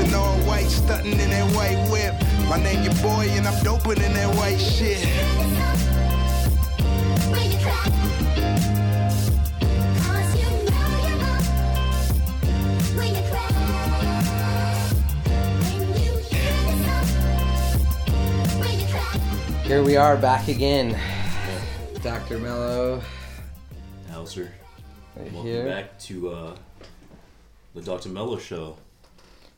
in all white, stunting in that white whip. My name your boy, and I'm doping in that white shit. Here we are back again. Dr. Mello Hauser. right Welcome here. back to uh, the Dr. Mello Show.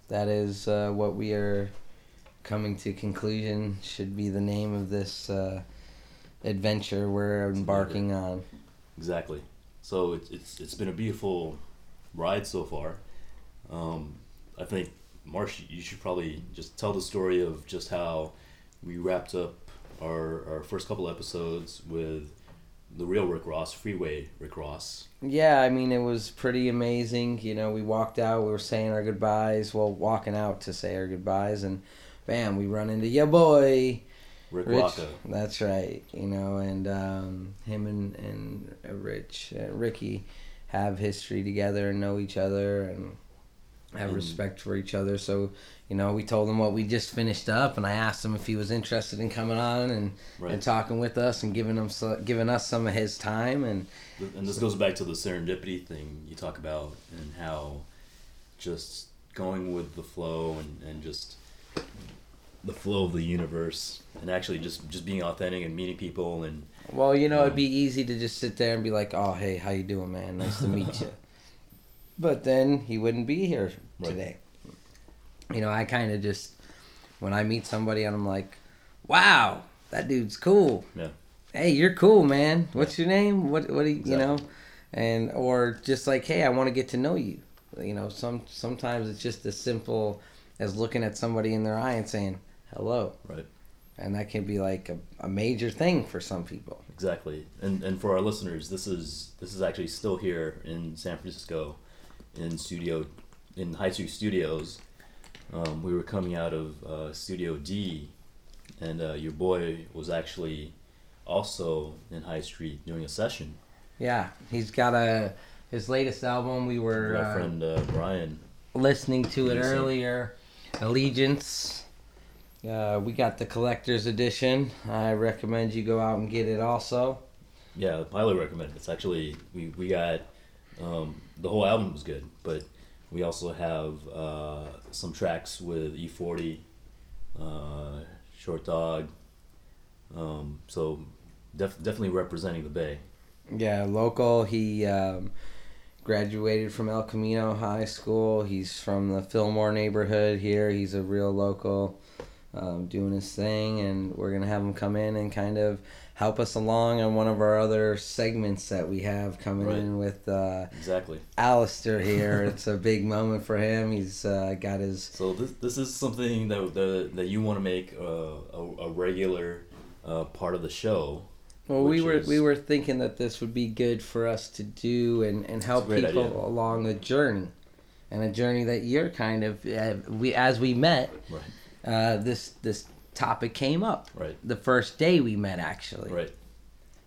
That is uh, what we are coming to conclusion should be the name of this uh, adventure we're embarking on. Exactly. So it's it's it's been a beautiful ride so far. Um, I think Marsh, you should probably just tell the story of just how we wrapped up our our first couple episodes with the real Rick Ross, Freeway Rick Ross. Yeah, I mean, it was pretty amazing. You know, we walked out, we were saying our goodbyes, well, walking out to say our goodbyes, and bam, we run into your boy. Rick Rich, that's right. You know, and um, him and and Rich, uh, Ricky, have history together and know each other and have And- respect for each other. So, you know, we told him what we just finished up, and I asked him if he was interested in coming on and, Right. and talking with us and giving him so, giving us some of his time and and this goes back to the serendipity thing you talk about and how just going with the flow and, and just the flow of the universe and actually just just being authentic and meeting people and Well, you know, Yeah. it'd um, be easy to just sit there and be like, "Oh, hey, how you doing, man? Nice to meet you." But then he wouldn't be here Right. today. You know, I kind of just when I meet somebody and I'm like, "Wow, that dude's cool." Yeah. Hey, you're cool, man. What's your name? What what do you, you know? And or just like, "Hey, I want to get to know you." You know, some sometimes it's just as simple as looking at somebody in their eye and saying, "Hello." right And that can be like a, a major thing for some people. exactly and and for our listeners this is this is actually still here in san francisco in studio in hyde street studios um, we were coming out of uh, studio d and uh, your boy was actually also in hyde street doing a session Yeah, he's got a his latest album. We were my uh, friend uh, Brian. listening to it earlier. Allegiance. Uh, we got the collector's edition. I recommend you go out and get it. Also, Yeah, highly recommend it. It's actually we we got um, the whole album was good, but we also have uh, some tracks with E40, uh, Short Dog. Um, so def- definitely representing the Bay. yeah, local. He um, graduated from El Camino High School. He's from the Fillmore neighborhood here. He's a real local, um, doing his thing, and we're gonna have him come in and kind of help us along on one of our other segments that we have coming Right. in with uh, Exactly. Alistair here. it's a big moment for him. He's uh, got his So this this is something that that, that you want to make uh, a, a regular uh, part of the show. Well, we were is- we were thinking that this would be good for us to do and, and help people idea. along the journey, and a journey that you're kind of uh, we as we met. Right. Uh, this this topic came up Right. the first day we met actually, Right.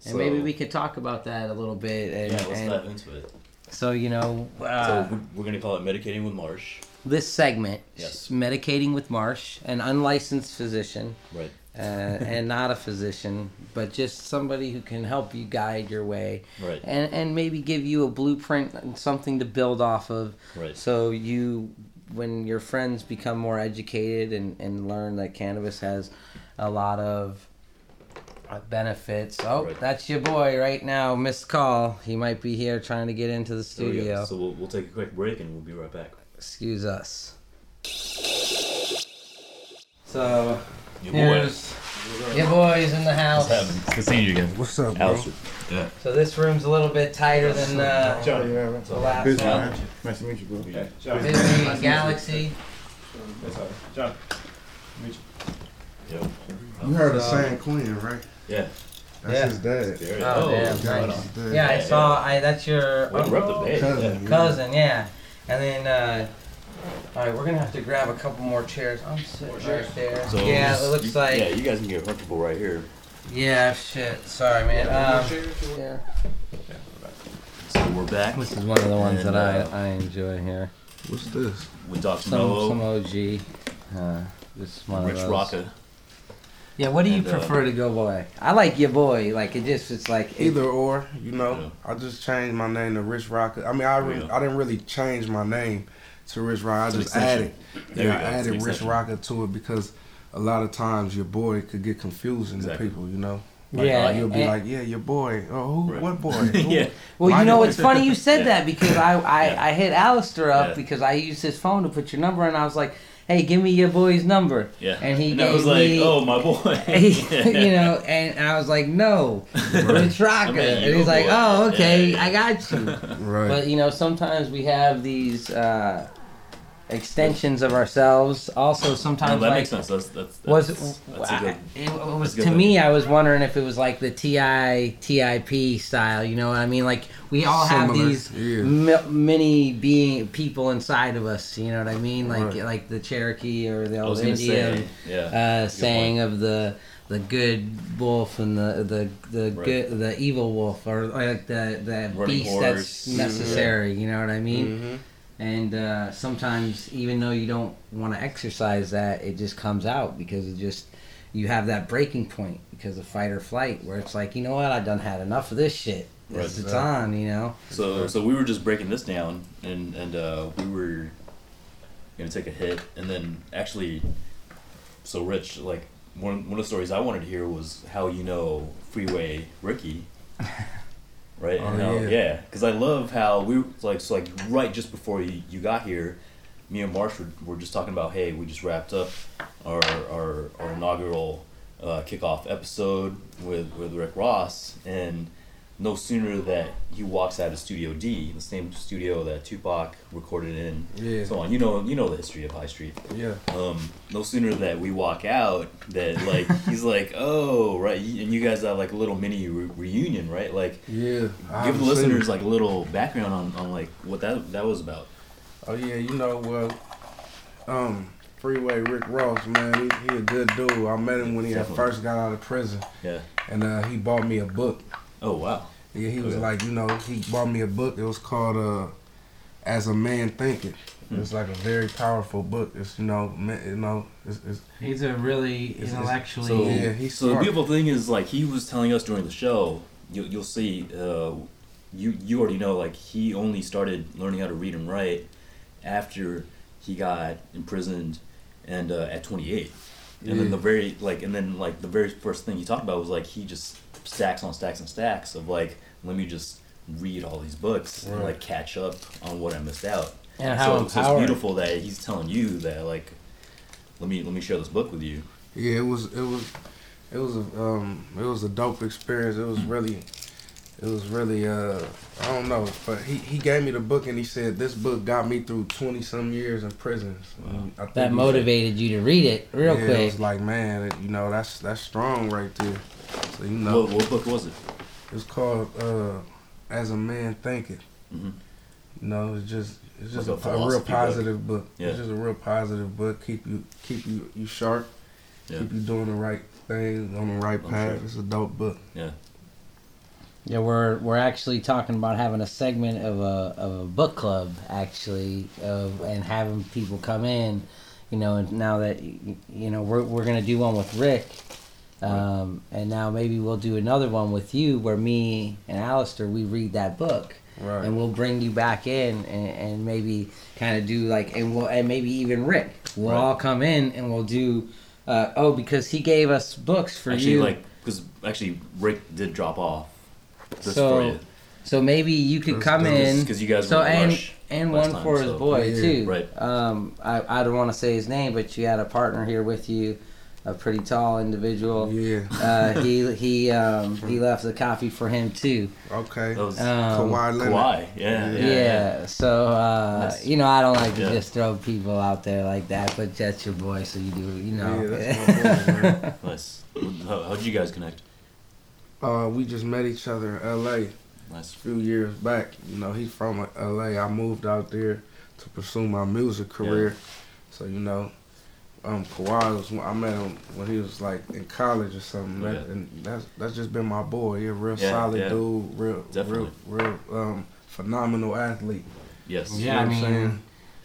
and maybe we could talk about that a little bit. And, yeah let's and dive into it. so you know, uh, so we- we're gonna call it medicating with Marsh. this segment, Yes. medicating with Marsh, an unlicensed physician. Right. uh, and not a physician, but just somebody who can help you guide your way, Right. and and maybe give you a blueprint and something to build off of, Right. so you, when your friends become more educated and and learn that cannabis has a lot of benefits. Oh, Right. that's your boy right now. Missed call. He might be here trying to get into the There we go. studio. So we'll, we'll take a quick break and we'll be right back. Excuse us. So Your here's your boys in the house. Good seeing you again. What's up, bro? Alistair. Yeah. So this room's a little bit tighter than uh, John, yeah, man. the last Busy, one. man. Nice to meet you, bro. Yeah. John. Busy Galaxy. John. Yo. You heard of So- San Quinn, right? Yeah. That's Yeah. his dad. There you Oh, damn, right That's dad. Yeah, I saw. I that's your Way to rep the Bay. Cousin. yeah. cousin. Yeah, and then. Uh, all right, we're gonna have to grab a couple more chairs. I'm sitting right there. So yeah, it looks you- like. Yeah, you guys can get comfortable right here. Yeah, shit. Sorry, man. Um, yeah. So we're back. This is one of the ones And, that uh, I, I enjoy here. What's this? with Dr. Some some Mello, OG. Uh, just one Rich of those. Rocka. Yeah, what do you And, uh, prefer to go boy? I like your boy. Like it just it's like it- Either or, you know. Yeah. I just changed my name to Rich Rocka. I mean, I re- Yeah. I didn't really change my name to Rich Rock. I just added, There yeah, I go. It's an added Rich extension. Rocker to it because a lot of times your boy could get confusing Exactly. to people, you know. yeah. Uh, like, you'll be and- like, yeah, your boy. Oh, who? Right. What boy? Who? yeah. Well, you know, is- it's funny you said Yeah. that because I, I, Yeah. I hit Alistair up Yeah. because I used his phone to put your number and I was like, hey, give me your boy's number. Yeah. And he I gave was like, me, oh, my boy. you know, and, and I was like, no, Rich Rocka. I mean, and your he's like, boy. oh, okay, Yeah, yeah. I got you. Right. But, you know, sometimes we have these uh, extensions of ourselves. Also, No, sometimes that like, makes sense. That's, that's, that's, was that's a good. it, it was that's a good to thing. me i was wondering if it was like the ti tip style you know what i mean like we all have these yeah. mi- many being people inside of us you know what i mean like Right. like the cherokee or the old indian say, yeah. uh, saying of the the good wolf and the the the Right. good the evil wolf or like the the Running beast horse. that's necessary you know what i mean Mhm. And uh, sometimes even though you don't want to exercise that it just comes out because it just you have that breaking point because of fight or flight where it's like you know what? I done had enough of this shit. Right. it's, it's on you know? So so we were just breaking this down, and and uh, we were gonna take a hit, and then actually, so Rich, like one one of the stories I wanted to hear was how you know Freeway Ricky, right? Oh, how, yeah. yeah, because I love how we were like so like right just before you, you got here, me and Marsh were, were just talking about hey we just wrapped up our our, our inaugural uh, kickoff episode with with Rick Ross and no sooner that he walks out of Studio D, the same studio that Tupac recorded in, Yeah. so on. You know, you know the history of Hyde Street. Yeah. Um, no sooner that we walk out, that like he's like, oh right, and you guys have like a little mini re- reunion, right? Like, Yeah. I give the listeners like a little background on, on like what that that was about. Oh yeah, you know, well, um, Freeway Rick Ross, man, he, he a good dude. I met him when he Definitely. first got out of prison, Yeah. and uh, he bought me a book. Oh wow. Yeah, he was Okay. like, you know, he bought me a book. It was called uh, "As a Man Thinketh." Hmm. It's like a very powerful book. It's you know, me- you know, it's, it's he's a really It's- it's- intellectually So, Yeah, he's so the beautiful thing is like he was telling us during the show. You, you'll see. Uh, you you already know like he only started learning how to read and write after he got imprisoned and uh, at 28. And then the very like and then like the very first thing he talked about was like he just stacks on stacks and stacks of like let me just read all these books and like catch up on what I missed out. and how so, so it's beautiful that he's telling you that like let me let me share this book with you. yeah, it was it was it was a um it was a dope experience. It was really it was really uh I don't know, but he he gave me the book and he said this book got me through twenty some years in prison. So Wow. I think that he- motivated you to read it real yeah, It quick was like man, you know that's that's strong right there. So you know, What, what book was it? it's called uh "As a Man Thinketh." hmm You know, it's just it's just Like a a, a real philosophy book. positive book. Yeah. It's just a real positive book. Keep you keep you you sharp. Yeah. Keep you doing the right things on the right I'm path. sure. It's a dope book. Yeah. Yeah, we're we're actually talking about having a segment of a of a book club actually, of and having people come in, you know. And now that you know we're we're gonna do one with Rick, um, and now maybe we'll do another one with you where me and Alistair we read that book, Right. and we'll bring you back in and, and maybe kind of do like and we'll and maybe even Rick. We'll Right. all come in and we'll do. Uh, oh, because he gave us books for actually, you. like, because actually Rick did drop off this So, for you. So maybe you could That's come dope. in. Because you guys So were in a and rush and one time, for his so- boy Yeah, too. right. Um, I I don't want to say his name, but you had a partner here with you, a pretty tall individual. Yeah. Uh, he he um, he left the copy for him too. Okay. That was Um, Kawhi Leonard. Kawhi. Yeah. Yeah. Yeah. yeah. So uh, Nice. you know, I don't like to Yeah. just throw people out there like that, but that's your boy, so you do. You know. Yeah, that's my boy. Nice. How, how'd you guys connect? Uh, we just met each other in L.A. Nice. a few years back. You know, he's from L.A. I moved out there to pursue my music career. So you know, um, Kawhi was I met him when he was like in college or something. That, Okay. and that's that's just been my boy. He a real Yeah, solid yeah. dude, real Definitely. real real um, phenomenal athlete. Yes. Yeah, I You know what I'm mean, saying?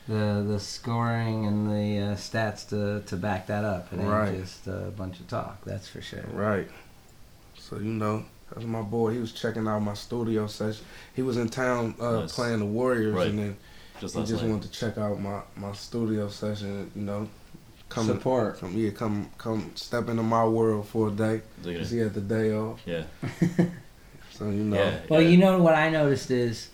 the the scoring and the uh, stats to, to back that up. It ain't Right. just a bunch of talk. That's for sure. Right. So you know, that's my boy. He was checking out my studio session. He was in town uh, Nice. playing the Warriors, Right. and then Just he just night. wanted to check out my, my studio session. You know, come and- Support. come yeah, come come step into my world for a day. Look at 'cause he had the day off, Yeah. so you know. Yeah. Well, yeah. you know what I noticed is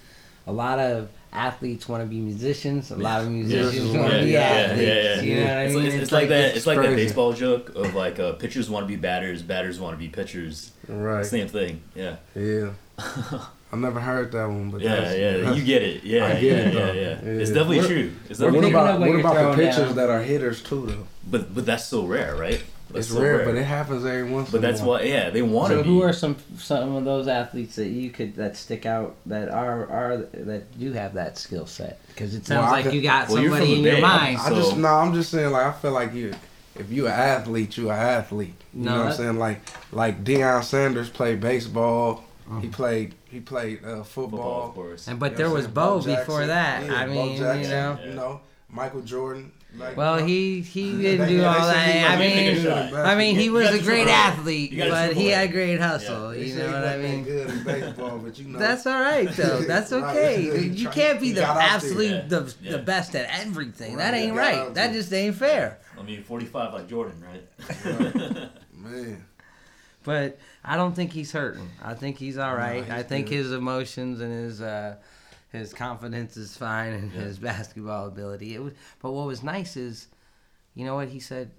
a lot of athletes want to be musicians. A lot of musicians Yeah. want to Yeah, be yeah, athletes. yeah, yeah. You know what I It's, mean? like, it's, it's like that. It's like that baseball joke of like uh, pitchers want to be batters, batters want to be pitchers. Right. Same thing. Yeah. Yeah. I never heard that one, but Yeah, that's, yeah. that's- You get it. Yeah, I get yeah, it, yeah, though. yeah, Yeah. It's definitely What- true. It's What definitely thinking about what what about the throwing pitchers down. that are hitters too though? But but that's so rare, right? That's It's so rare, but it happens every once. But in a while. But that's while. why. Yeah, they want to So be. who are some some of those athletes that you could that stick out that are are that do have that skill set? Because it sounds Well, like could- you got Well, somebody in the your mind. I So- just no, I'm just saying like I feel like you if you're an athlete, you're an athlete. You No, know what I'm saying? Like like Deion Sanders played baseball. Uh-huh. He played he played uh, football, football. of course. And but You there was I'm Bo saying? before that. Yeah, I Bo mean, you Jackson, know. you know, Michael Jordan. Like, Well, he he didn't do all say he that. I wasn't take a mean, shot. good at I mean, he was a great triple athlete, You got to but he had great hustle. They You know what I mean? Good in baseball, but you know. That's all right though. That's okay. He You can't be the got out there. absolute the, Yeah. the best at everything. That ain't right. That just ain't fair. I mean, 45 like Jordan, right? Man, But I don't think he's hurting. I think he's all right. he's I think good. his emotions and his uh, his confidence is fine and Yeah. his basketball ability. It was, but what was nice is, you know what he said.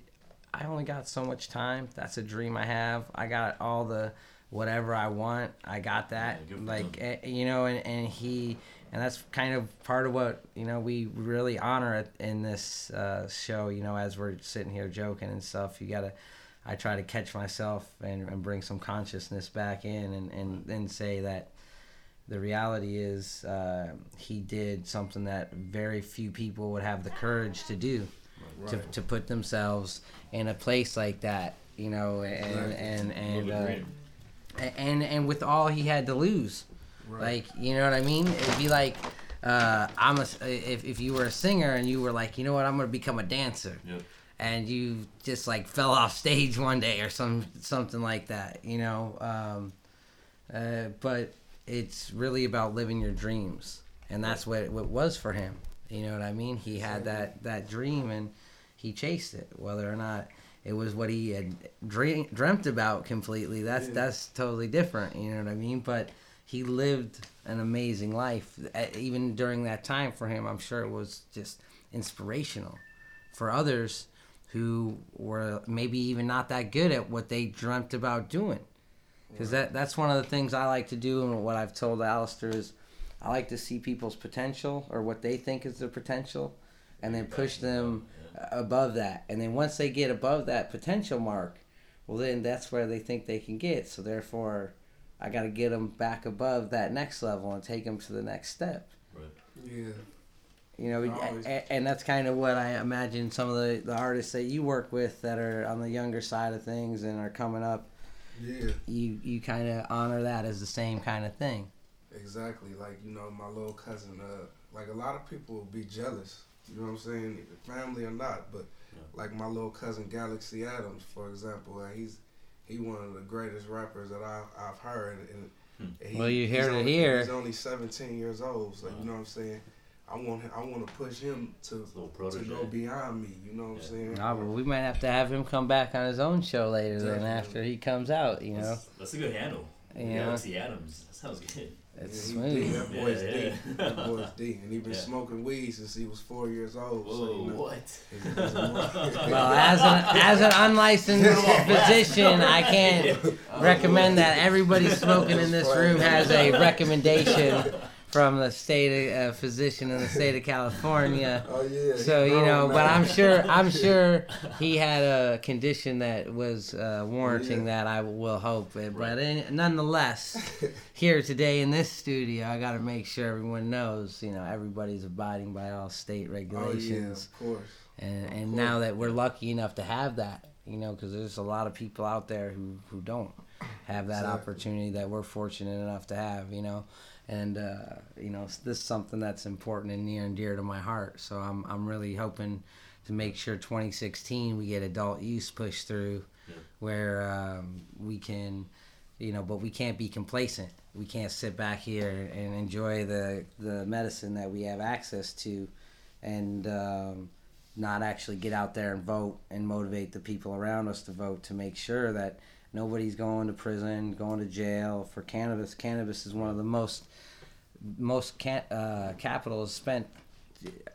I only got so much time. That's a dream I have. I got all the whatever I want. I got that. Yeah, like eh, you know, and, and he and that's kind of part of what you know we really honor it in this uh, show. You know, as we're sitting here joking and stuff, you gotta. I try to catch myself and, and bring some consciousness back in and, and, and say that the reality is uh, he did something that very few people would have the courage to do to, Right. to put themselves in a place like that you know and Right. and and, Live a uh, and and with all he had to lose Right. like you know what i mean it'd be like uh, i'm a if, if you were a singer and you were like you know what i'm gonna become a dancer Yep. And you just like fell off stage one day or some something like that, you know. Um, uh, but it's really about living your dreams, and that's what it, what it was for him. You know what I mean? He had that that dream, and he chased it. Whether or not it was what he had dream, dreamt about completely, that's Yeah. that's totally different. You know what I mean? But he lived an amazing life, even during that time for him. I'm sure it was just inspirational for others who were maybe even not that good at what they dreamt about doing. Because that that's one of the things I like to do, and what I've told Alistair is, I like to see people's potential or what they think is their potential, and then push them above that. And then once they get above that potential mark, well, then that's where they think they can get. So therefore, I got to get them back above that next level and take them to the next step. Right. yeah. You know, Always. a- and that's kind of what I imagine some of the, the artists that you work with that are on the younger side of things and are coming up. Yeah, You you kind of honor that as the same kind of thing. exactly. Like you know, my little cousin. Uh, like a lot of people will be jealous. You know what I'm saying? Family or not, but like my little cousin Galaxy Adams, for example, uh, he's he one of the greatest rappers that I've, I've heard. And, and he, Well, you he's heard it only- here. He's only 17 years old, so you know what I'm saying. I want I want to push him to to go beyond me. You know what I'm saying? Nah, but we might have to have him come back on his own show later. Then after he comes out, you know, That's, that's a good handle. Yeah. Galaxy Adams. That sounds good. it's Yeah, he D, smooth. that boy's Yeah, D. yeah. That boy's D, and he been Yeah. smoking weed since he was four years old. Whoa, so, you know, what? he's- he's Well, as an as an unlicensed physician, I can't recommend that everybody smoking in this room has a recommendation from the state of, uh, physician in the state of California. Oh yeah. So you know, now. but I'm sure I'm sure he had a condition that was uh, warranting Yeah. that. I will hope, it. but in, nonetheless, here today in this studio, I got to make sure everyone knows. You know, everybody's abiding by all state regulations. Oh yeah, of course. and of and course. now that we're lucky enough to have that, you know, because there's a lot of people out there who who don't have that Exactly. opportunity that we're fortunate enough to have. You know. And uh, you know this is something that's important and near and dear to my heart. So I'm I'm really hoping to make sure 2016 we get adult use pushed through, Yeah. where um, we can, you know, but we can't be complacent. We can't sit back here and enjoy the the medicine that we have access to, and um, not actually get out there and vote and motivate the people around us to vote to make sure that nobody's going to prison, going to jail for cannabis. Cannabis is one of the most most ca- uh, capital is spent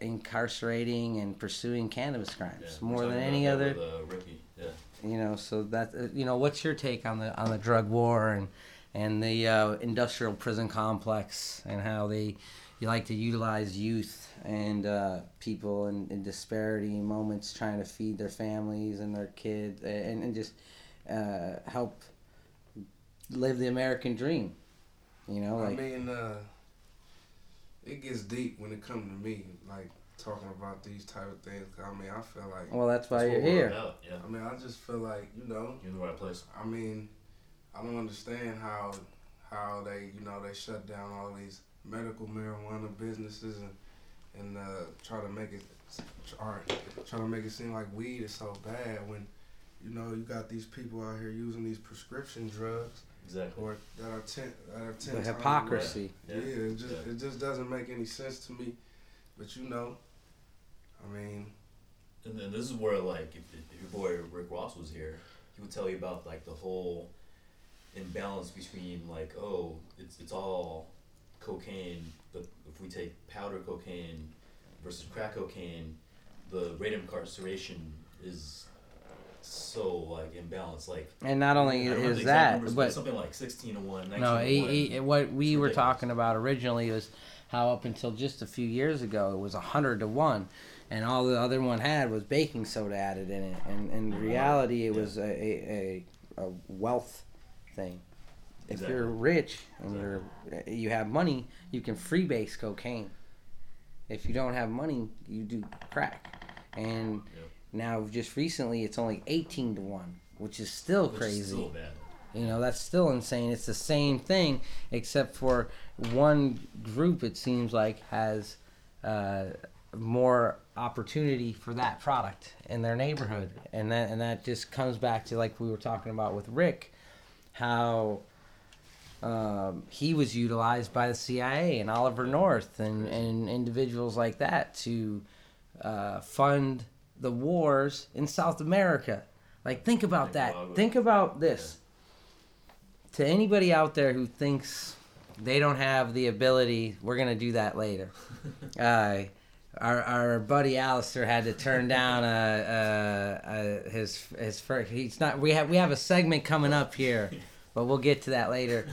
incarcerating and pursuing cannabis crimes Yeah, more than any other With, uh, Yeah. you know so that uh, you know what's your take on the on the drug war and and the uh, industrial prison complex and how they you like to utilize youth and uh, people in, in disparity moments trying to feed their families and their kids and, and just uh, help live the American dream you know I mean, uh, it gets deep when it comes to me, like talking about these type of things. I mean, I feel like, well that's why That's you're here Yeah. I mean, I just feel like, you know, You're in the right place. I mean, I don't understand how how they, you know, they shut down all these medical marijuana businesses and and uh, try to make it, try, try to make it seem like weed is so bad when, you know, you got these people out here using these prescription drugs Exactly. or that are ten that are ten the times hypocrisy Yeah, it just Yeah. it just doesn't make any sense to me. But you know, I mean, And then this is where, like, if, if your boy Rick Ross was here, he would tell you about like the whole imbalance between like, oh, it's it's all cocaine, but if we take powder cocaine versus crack cocaine, the rate of incarceration is so like imbalanced. Like, and not only I don't know the is that numbers, but something like sixteen to one, No, he, he, what we were talking about originally was how up until just a few years ago it was hundred to one, and all the other one had was baking soda added in it, and in reality it was a, a, a, a wealth thing. If Exactly. you're rich and you're you have money, you can freebase cocaine. If you don't have money, you do crack, and Yep. Now just recently it's only eighteen to one, which is still Which is crazy. still bad. You know, that's still insane. It's the same thing, except for one group, it seems like, has uh, more opportunity for that product in their neighborhood. And that, and that just comes back to, like we were talking about with Rick, how um, he was utilized by the CIA and Oliver North and, and individuals like that to uh, fund the wars in South America. Like, think about that. Think about this to anybody out there who thinks they don't have the ability, we're gonna do that later. uh, our, our buddy Alistair had to turn down uh, uh, uh, his his first. He's not. We have we have a segment coming up here, but we'll get to that later.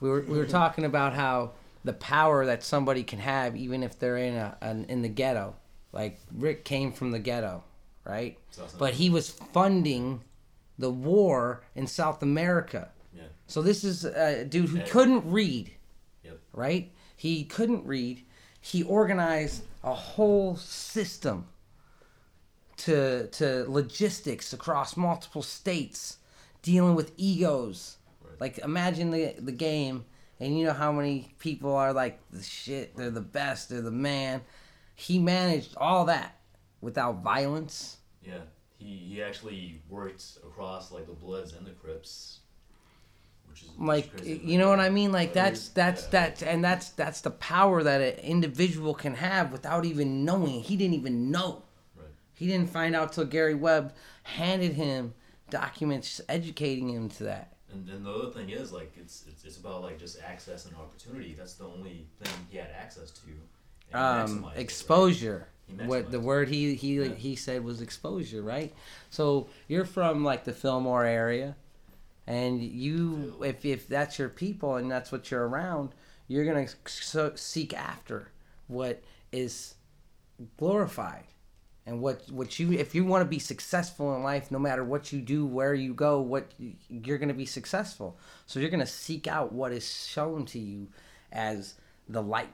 We were we were talking about how the power that somebody can have, even if they're in a an, in the ghetto. Like Rick came from the ghetto, right? South But he was funding the war in South America. Yeah. So this is a dude who couldn't read, Yep. right? He couldn't read. He organized a whole system to to logistics across multiple states, dealing with egos. Right. Like imagine the the game, and you know how many people are like the shit. They're the best. They're the man. He managed all that without violence. Yeah, he he actually worked across like the Bloods and the Crips, which is which is like crazy. you know what I mean like that's that's Yeah. that's and that's that's the power that an individual can have without even knowing he didn't even know Right. he didn't find out till Gary Webb handed him documents educating him to that And, and the other thing is like it's, it's it's about like just access and opportunity. That's the only thing he had access to. um, maximized it, right? What the word he he Yeah. he said was exposure right? So you're from like the Fillmore area and you if if that's your people and that's what you're around you're gonna so, seek after what is glorified and what what you if you want to be successful in life no matter what you do where you go what you're going to be successful. So you're going to seek out what is shown to you as the light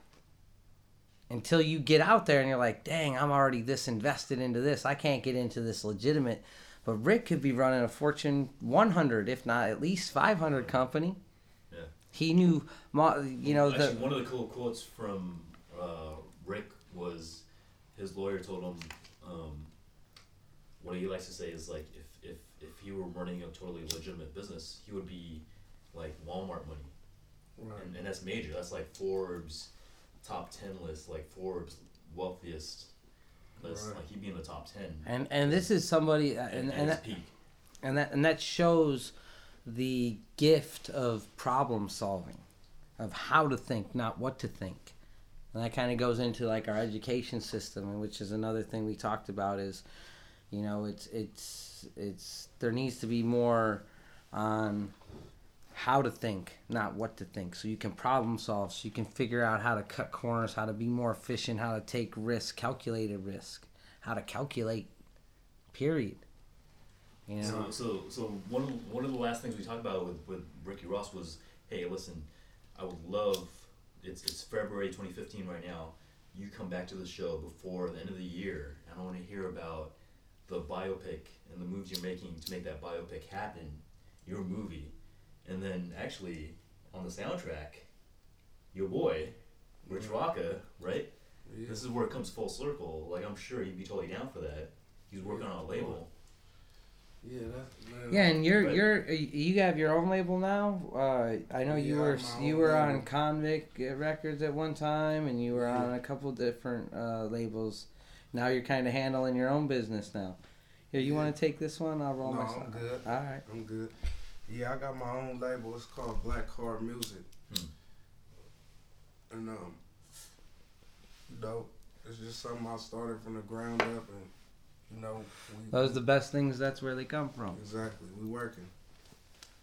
until you get out there and you're like dang i'm already this invested into this i can't get into this legitimate but rick could be running a fortune 100 if not at least 500 company Yeah. He knew, you know, Actually, the one of the cool quotes from uh, Rick was his lawyer told him um, what he likes to say is like if, if if he were running a totally legitimate business, he would be like Walmart money, Right. and, and that's major. That's like Forbes top ten list, like Forbes wealthiest list. Right. Like he'd be in the top ten. and and this is somebody, uh, and and that, and that and that shows the gift of problem solving, of how to think, not what to think. And that kind of goes into like our education system, which is another thing we talked about is, you know, it's it's it's there needs to be more on how to think, not what to think. So you can problem solve, so you can figure out how to cut corners, how to be more efficient, how to take risk, calculated risk, how to calculate. Period. You know. So, so, so one of one of the last things we talked about with, with Ricky Ross was, hey, listen, I would love it's it's February 2015 right now. You come back to the show before the end of the year, and I want to hear about the biopic and the moves you're making to make that biopic happen, your movie, and then actually on the soundtrack, your boy, Rich Rocka, right? Yeah. This is where it comes full circle. Like I'm sure he'd be totally down for that. He's working on a label. Yeah, that man. Yeah, and you're Right. you're you have your own label now. Uh, I know you Yeah, were you were label. on Convict uh, Records at one time, and you were Yeah. on a couple different uh, labels. Now you're kind of handling your own business now. Here, you Yeah. want to take this one? I'll roll No, my. I'm good. All right. I'm good. Yeah, I got my own label. It's called Black Card Music. Hmm. And um, you know, it's just something I started from the ground up, and you know, we Those are the best things. That's where they come from. exactly we working.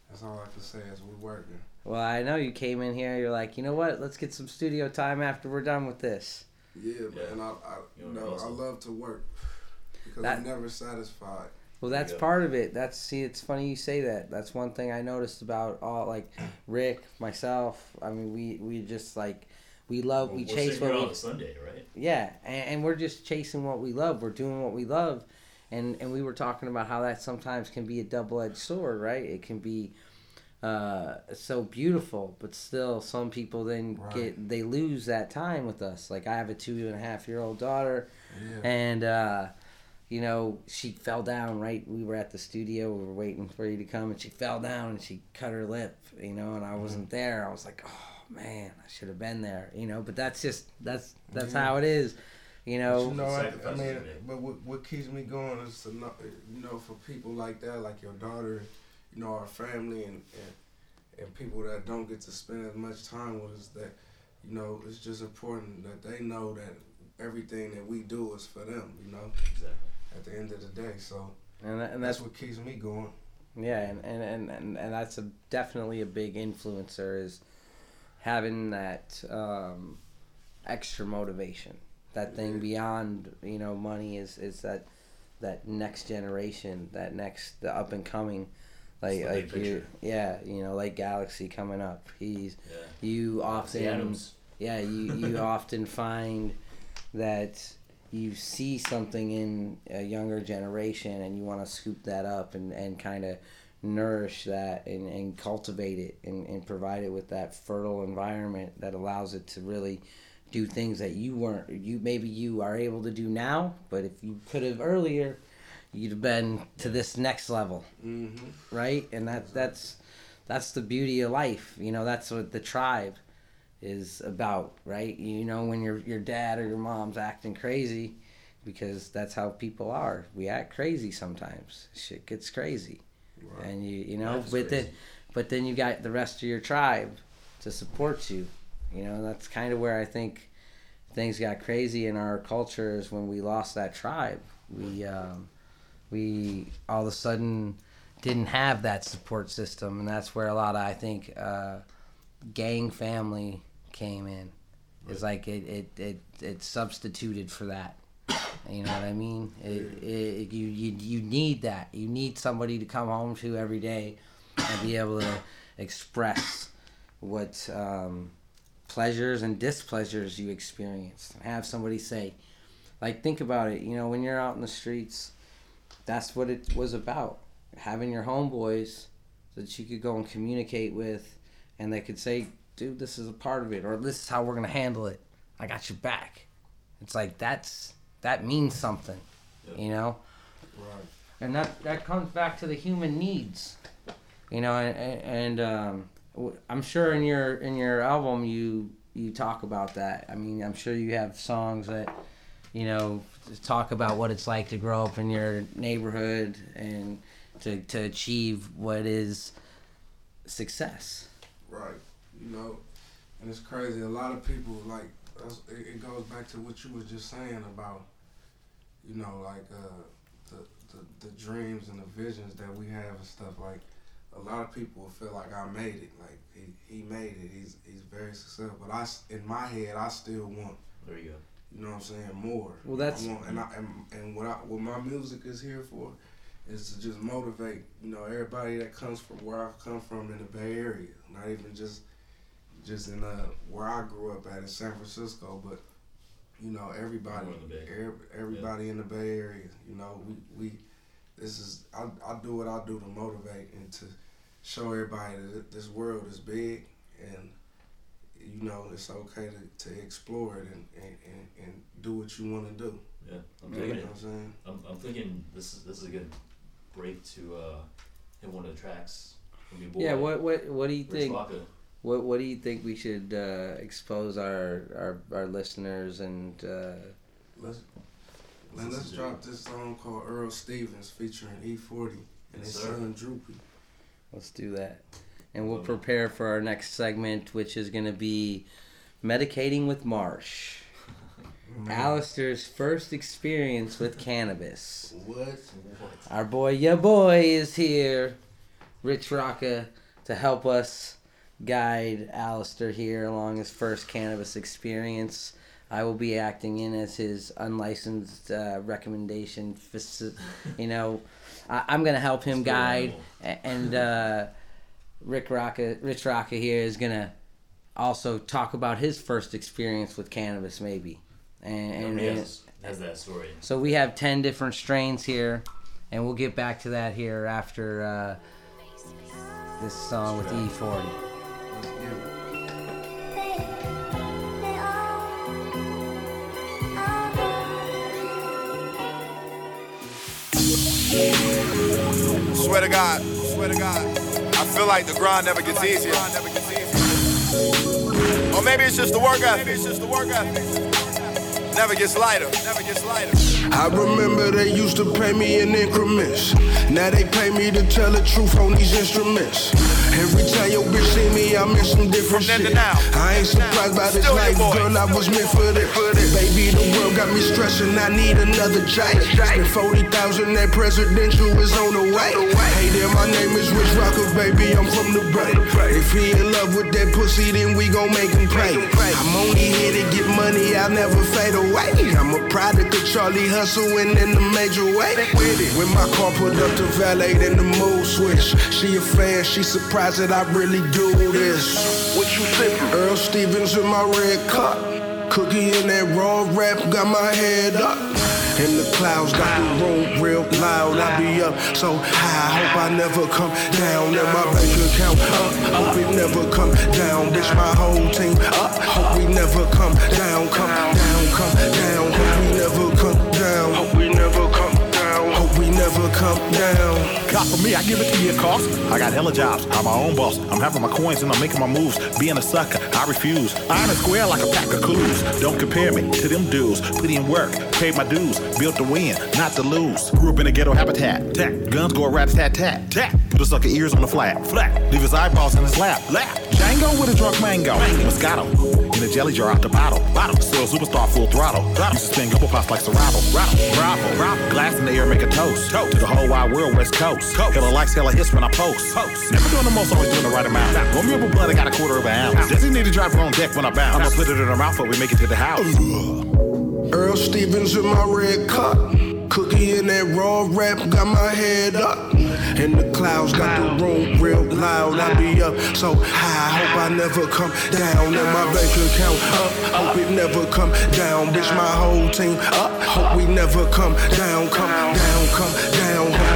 That's all I can say is we working. Well, I know you came in here. You're like, you know what? Let's get some studio time after we're done with this. Yeah, Yeah. man. I, I You you know, know, I love to work because That- I'm never satisfied. Well, that's Yeah. part of it. That's see, it's funny you say that. That's one thing I noticed about all like Rick, myself. I mean, we we just like we love we We're chase what we Sunday, right? yeah, and, and we're just chasing what we love. We're doing what we love, and and we were talking about how that sometimes can be a double edged sword, right? It can be uh, so beautiful, but still, some people then Right. get they lose that time with us. Like I have a two and a half year old daughter Yeah. and uh, you know she fell down right we were at the studio we were waiting for you to come and she fell down and she cut her lip you know and i Mm-hmm. wasn't there i was like oh man i should have been there you know but that's just that's that's Yeah. how it is you But know you know, I, I mean, but what, what keeps me going is to know, you know, for people like that, like your daughter, you know, our family, and, and and people that don't get to spend as much time with us, that you know, it's just important that they know that everything that we do is for them. You know, Exactly. At the end of the day, so and, that, and that's that's what keeps me going. Yeah, and, and, and, and, and that's a, definitely a big influencer is having that um, extra motivation. That thing beyond you know money is, is that that next generation, that next the up and coming, like It's the big like you, yeah, you know, like Galaxy coming up. He's Yeah. you often Adams. yeah you you often find that you see something in a younger generation and you want to scoop that up and, and kind of nourish that and, and cultivate it and, and provide it with that fertile environment that allows it to really do things that you weren't you maybe you are able to do now but if you could have earlier you'd have been to this next level Mm-hmm. right? And that that's that's the beauty of life. You know, that's what the tribe is about, right? You know, when your your dad or your mom's acting crazy, because that's how people are. We act crazy sometimes. Shit gets crazy, Right. and you you know, is but then but then you got the rest of your tribe to support you. You know, that's kind of where I think things got crazy in our culture is when we lost that tribe. We um, we all of a sudden didn't have that support system, and that's where a lot of I think uh, gang family came in. It's like it, it, it, it substituted for that. You know what I mean? It, it, you, you you need that. You need somebody to come home to every day and be able to express what um, pleasures and displeasures you experienced. Have somebody say, like, think about it. You know, when you're out in the streets, that's what it was about. Having your homeboys that you could go and communicate with and they could say, "Dude, this is a part of it," or "This is how we're gonna handle it." I got your back. It's like that's that means something, you know. Right. And that that comes back to the human needs, you know. And, and um, I'm sure in your in your album you you talk about that. I mean, I'm sure you have songs that you know talk about what it's like to grow up in your neighborhood and to to achieve what is success. Right. You know, and it's crazy. A lot of people like it, it goes back to what you was just saying about, you know, like uh, the, the the dreams and the visions that we have and stuff. Like a lot of people feel like I made it. Like he, he made it. He's he's very successful. But I in my head I still want. There you go. You know what I'm saying? More. Well, that's- I want, and I and, and what I what my music is here for is to just motivate. You know, everybody that comes from where I come from in the Bay Area, not even just just in uh where I grew up at in San Francisco, but you know everybody, in the Bay. every, everybody in the Bay Area. You know, we we this is I I do what I do to motivate and to show everybody that this world is big and you know it's okay to, to explore it and, and, and, and do what you want to do. Yeah, I'm You know what it. I'm saying? I'm, I'm thinking this is this is a good break to uh, hit one of the tracks from your boy. Yeah. What what what do you Rich think? Waka. What What do you think we should uh, expose our, our our listeners and uh, Let's man, let's drop this song called Earl Stevens featuring E40 and Yes, his sir. son Droop-E. let's do that, and we'll prepare for our next segment, which is going to be medicating with Marsh. Man, Alistair's first experience with cannabis. What? What? Our boy, your boy, is here, Rich Rocka, to help us guide Alistair here along his first cannabis experience. I will be acting in as his unlicensed uh, recommendation. faci- You know, I, I'm gonna help him guide, and uh, Rick Rocka, Rich Rocka here is gonna also talk about his first experience with cannabis, maybe. And, and, has, has that story. so we have 10 different strains here, and we'll get back to that here after uh, this song with E E40. Swear to God, swear to God. I feel like the grind never gets easier. Or maybe it's just the work ethic. Maybe it's just the work. Never gets lighter. Never gets lighter. I remember they used to pay me in increments. Now they pay me to tell the truth on these instruments. Every time your bitch see me, I'm in some different shit. now. I ain't surprised by your life, girl. I was meant for this. Baby, the world got me stressing. I need another jack. Spent forty thousand. That presidential is on the way. Hey there, my name is Rich Rocka, baby. I'm from the Bay. If he in love with that pussy, then we gon' make him pay. I'm only here to get money. I'll never fade away. I'm a product of Charlie hustling in the major way. With it, When my car pulled up to valet, then the mood switch. She a fan, she surprised that I really do this. What you think? Earl Stevens in my red cup. Cookie in that raw rap, got my head up. In the clouds, got the room real loud. I be up so high, hope I never come down. And my bank account up, hope it never come down. Bitch, my whole team up, hope we never come down, come down, come down. Hope we come down. Cop for me, I give it to you cost. I got hella jobs, I'm my own boss. I'm having my coins and I'm making my moves. Being a sucker, I refuse. Iron and square like a pack of clues. Don't compare me to them dudes. Put in work, paid my dues. Built to win, not to lose. Grew up in a ghetto habitat. Tat. Guns go a rat tat tat. Tat. Put a sucker ears on the flat. Flat. Leave his eyeballs in his lap. Lap. Django with a drunk mango. Moscato. In a jelly jar out the bottle. Bottle. Still a superstar full throttle. Throttle. To spin couple pops like Serato. Rattle. Bravo. Bravo. Glass in the air, make a toast. Toast. To the whole wide world, West Coast. Coast. Hella likes, hella hits when I post. Post. Never doing the most, always doing the right amount. Roll me up a blunt, I got a quarter of an ounce. To drive her on deck when I bounce. I'ma put it in her mouth, but we make it to the house. Earl Stevens in my red cup. Cookie in that raw rap, got my head up. And the clouds, got the room real loud. I be up so high, hope I never come down. And my bank account up, hope it never come down. Bitch, my whole team up, hope we never come down, come down, come down. Hope we never come down,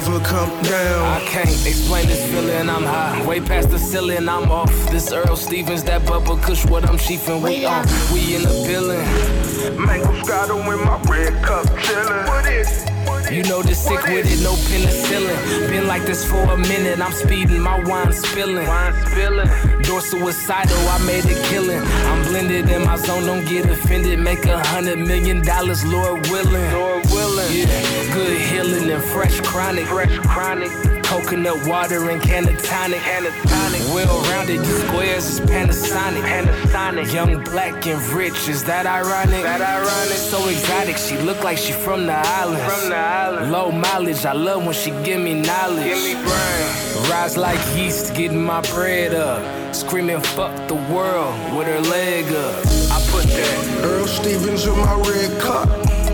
never come down, hope we never come come down. I can't explain this feeling. I'm high, way past the ceiling. I'm off. This Earl Stevens, that bubble kush, what I'm chiefing. We on, we in the building. Mango Scotto in my red cup chillin'. What is it? You know this sick with it, no penicillin. Been like this for a minute. I'm speeding, my wine spilling. Wine spilling. Door suicidal, I made a killing. I'm blended in my zone, don't get offended. Make a hundred million dollars, Lord willing. Lord willing. Yeah, good healing and fresh chronic. Fresh chronic. Coconut water and can of tonic. Can of tonic. Well rounded, you squares is Panasonic. Panasonic. Young, black, and rich, is that ironic? That ironic. So exotic, she look like she from the islands. From the island. Low mileage, I love when she give me knowledge. Give me brain. Rise like yeast, getting my bread up. Screaming fuck the world with her leg up. I put that. Earl Stevens in my red cup.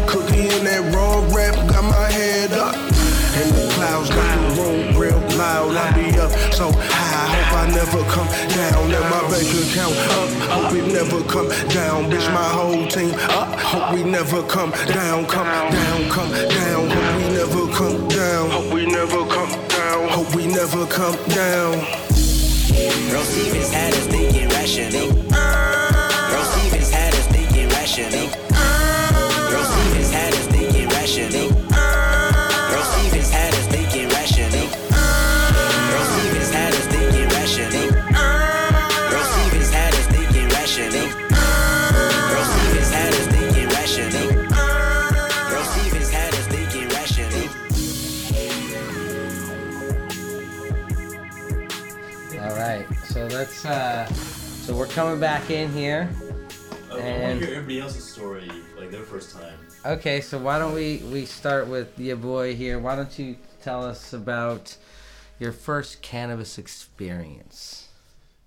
Cookie in that raw rap, got my head up. Real loud. I be up so high, hope I never come down. And my bank account up, hope it never come down. Bitch, my whole team up, hope we never come down. Come down, come down, hope we never come down. Hope we never come down. Hope we never come down. Earl Stevens had us thinking rational. Let's. uh So we're coming back in here. I want And- to hear everybody else's story, like their first time. Okay, so why don't we we start with your boy here? Why don't you tell us about your first cannabis experience?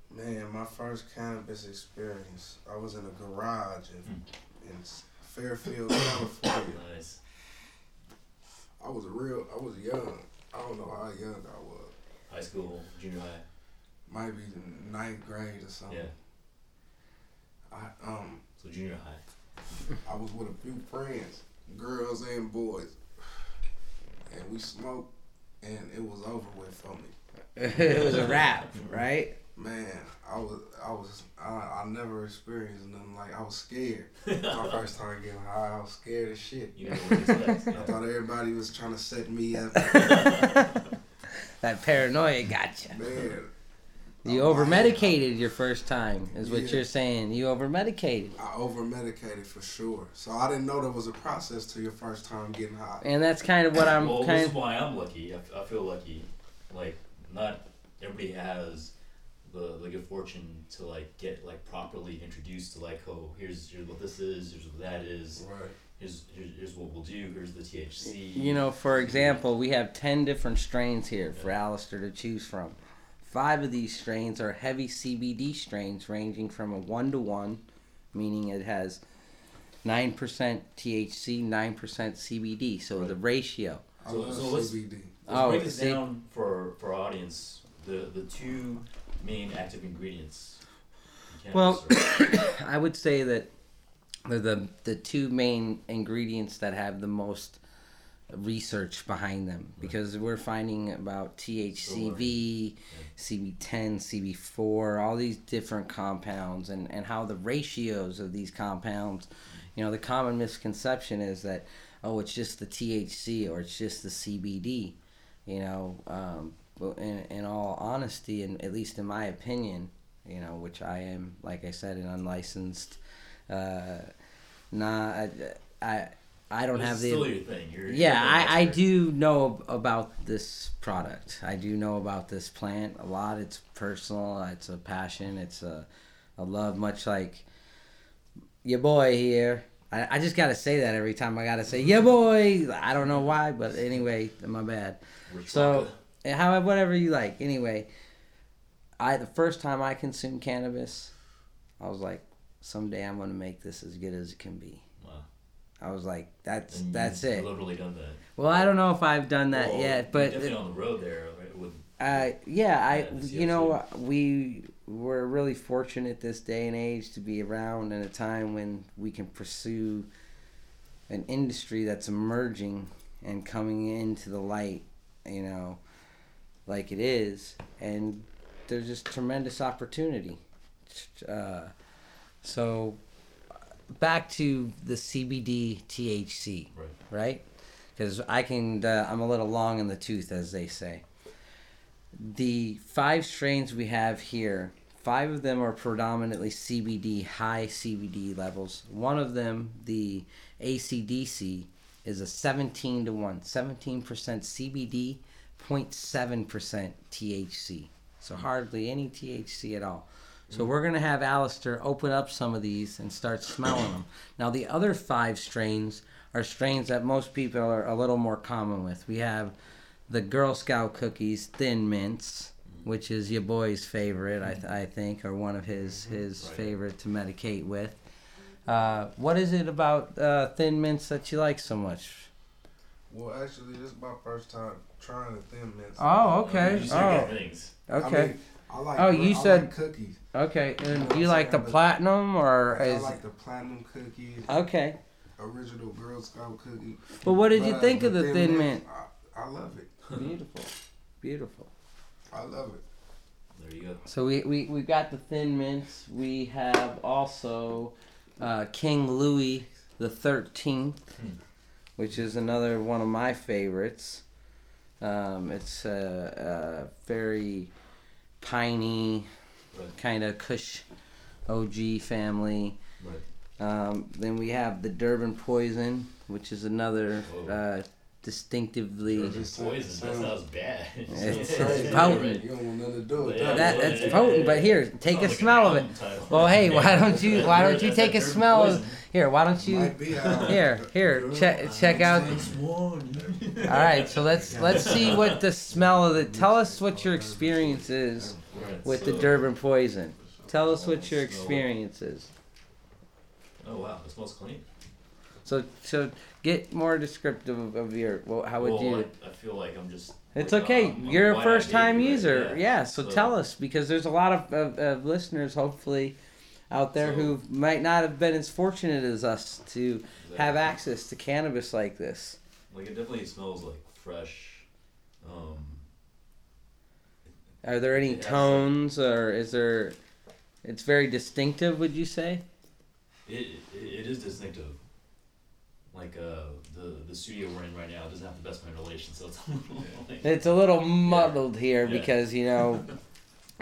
Man, my first cannabis experience, I was in a garage in, in Fairfield, California. Nice. I was real, I was young. I don't know how young I was. High school, junior high. Might be ninth grade or something. Yeah. I um So junior high. I was with a few friends, girls and boys, and we smoked, and it was over with for me. it was a rap, right? Man, I was I was I, I never experienced nothing like I was scared. My first time getting high, I was scared as shit. You know what to. I thought everybody was trying to set me up. That paranoia got you. Man, You oh, over medicated your first time, is what Yeah. you're saying. You over medicated. I over medicated for sure. So I didn't know there was a process to your first time getting high. And that's kind of what I'm well, kind this is why I'm lucky. I, I feel lucky. Like, not everybody has the, the good fortune to like get like properly introduced to like, oh, here's, here's what this is, here's what that is, Right. here's, here's here's what we'll do, here's the THC. You know, for example, we have 10 different strains here for Alistair to choose from. Five of these strains are heavy CBD strains ranging from a 1 to 1, meaning it has 9% THC, 9% CBD. So the ratio. I So- so let's- CBD. Let's Oh, break this see- down for for our audience. The the two main active ingredients. in Well, I would say that they're the the two main ingredients that have the most research behind them because we're finding about THCV, CB10, CB4, all these different compounds and and how the ratios of these compounds. You know, the common misconception is that oh, it's just the THC or it's just the CBD. You know, um, but in, in all honesty, and at least in my opinion, you know, which I am, like I said, an unlicensed. Uh, nah, I, I, I don't This have the. still your thing. You're, yeah, you're I, I do know about this product. I do know about this plant a lot. It's personal. It's a passion. It's a, a love, much like your boy here. I, I just gotta say that every time I gotta say yeah boy. I don't know why, but anyway, my bad. So, eh, however, whatever you like. Anyway, I the first time I consumed cannabis, I was like, someday I'm gonna make this as good as it can be. I was like, that's And that's you've it. Literally done that. Well, I don't know if I've done that Well, yet, you're but definitely on the road there with uh, yeah, I you know we we're really fortunate this day and age to be around in a time when we can pursue an industry that's emerging and coming into the light you know, like it is, and there's just tremendous opportunity. Uh, so, back to the CBD THC, Right. right? Because I can, uh, I'm a little long in the tooth, as they say. The five strains we have here, five of them are predominantly CBD, high CBD levels. One of them, the ACDC, is a 17 to 1, 17% CBD, 0.7% THC. So hardly any THC at all. So we're gonna have Alistair open up some of these and start smelling them. Now the other five strains are strains that most people are a little more common with. We have the Girl Scout cookies, Thin Mints, which is your boy's favorite, I, th- I think, or one of his his favorite to medicate with. Uh, what is it about uh, Thin Mints that you like so much? Well, actually, this is my first time trying the thin mints. Oh, okay. You Oh, things. okay. I, mean, I like. Oh, I you like said- cookies. Okay, and You know do you like the saying? But- platinum or I is like the platinum cookies, okay? original Girl Scout cookie. But what did you think of the Thin Mint? I, I love it. Beautiful, beautiful. I love it. There you go. So we we we got the Thin Mints. We have also uh, King Louis the Thirteenth, which is another one of my favorites. Um, it's a, a very piney Right. kind of Kush OG family. Right. Um, then we have the Durban Poison, which is another Whoa. uh, distinctively. Durban poison. That sounds bad. It's- Crazy. potent. You don't want nothing to do with that. That, that's potent, but here, take a smell of it. Well, hey, why don't you why don't you take a smell of here? Why don't you Might be out. here here check check out. All right, so let's let's see what the smell of the. Tell us what your experience is with the Durban Poison. Tell us what your experience is. Oh wow, it smells clean. So so get more descriptive of, of your. Well, how would well, you? I, I feel like I'm just. It's like, okay. I'm- I'm You're a first time user. Yeah. so, tell us because there's a lot of, of, of listeners, hopefully, out there So- who might not have been as fortunate as us to have access to cannabis like this. Like it definitely smells like fresh. Um, Are there any has, like- tones or is there? It's very distinctive. Would you say? it, it it is distinctive. Like uh, the the studio we're in right now doesn't have the best ventilation, so it's a little like, It's a little muddled here Yeah. because you know.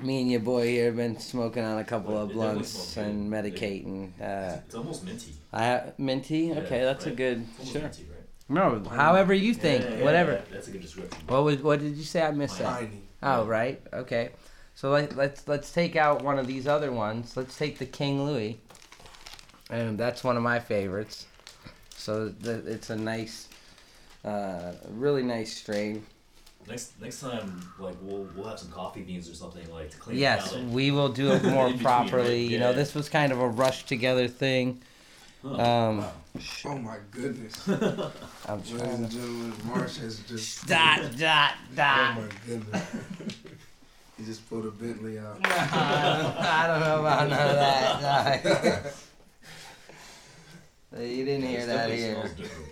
Me and your boy here have been smoking on a couple But of blunts and good. medicating. Uh, it's almost minty. I have minty. Yeah, Okay, that's a good. It's Sure. minty, right? No, however you think, Yeah, yeah, whatever. yeah, that's a good description. What was what did you say? I missed that. Tiny. Oh, right. Okay. So let, let's let's take out one of these other ones. Let's take the King Louis, and that's one of my favorites. So the, it's a nice, uh, really nice strain. Next next time, like we'll we'll have some coffee beans or something like to clean Yes, the palate. we will do it more In between, properly. right? You know, this was kind of a rush together thing. Huh. Um, Oh my goodness. I'm Ladies trying and to. gentlemen, Marsh has just. Dot dot dot. Oh my goodness. he just pulled a Bentley out. I don't know about none of that. No. you didn't hear that definitely here. smells different.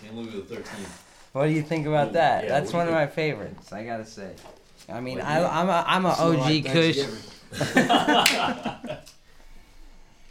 King Louis. Louis the Thirteenth. What do you think about Ooh, that? yeah, That's what one of you my favorites. I gotta say. I mean, What do I, you- I'm a I'm a Smell OG like Kush. Thanksgiving.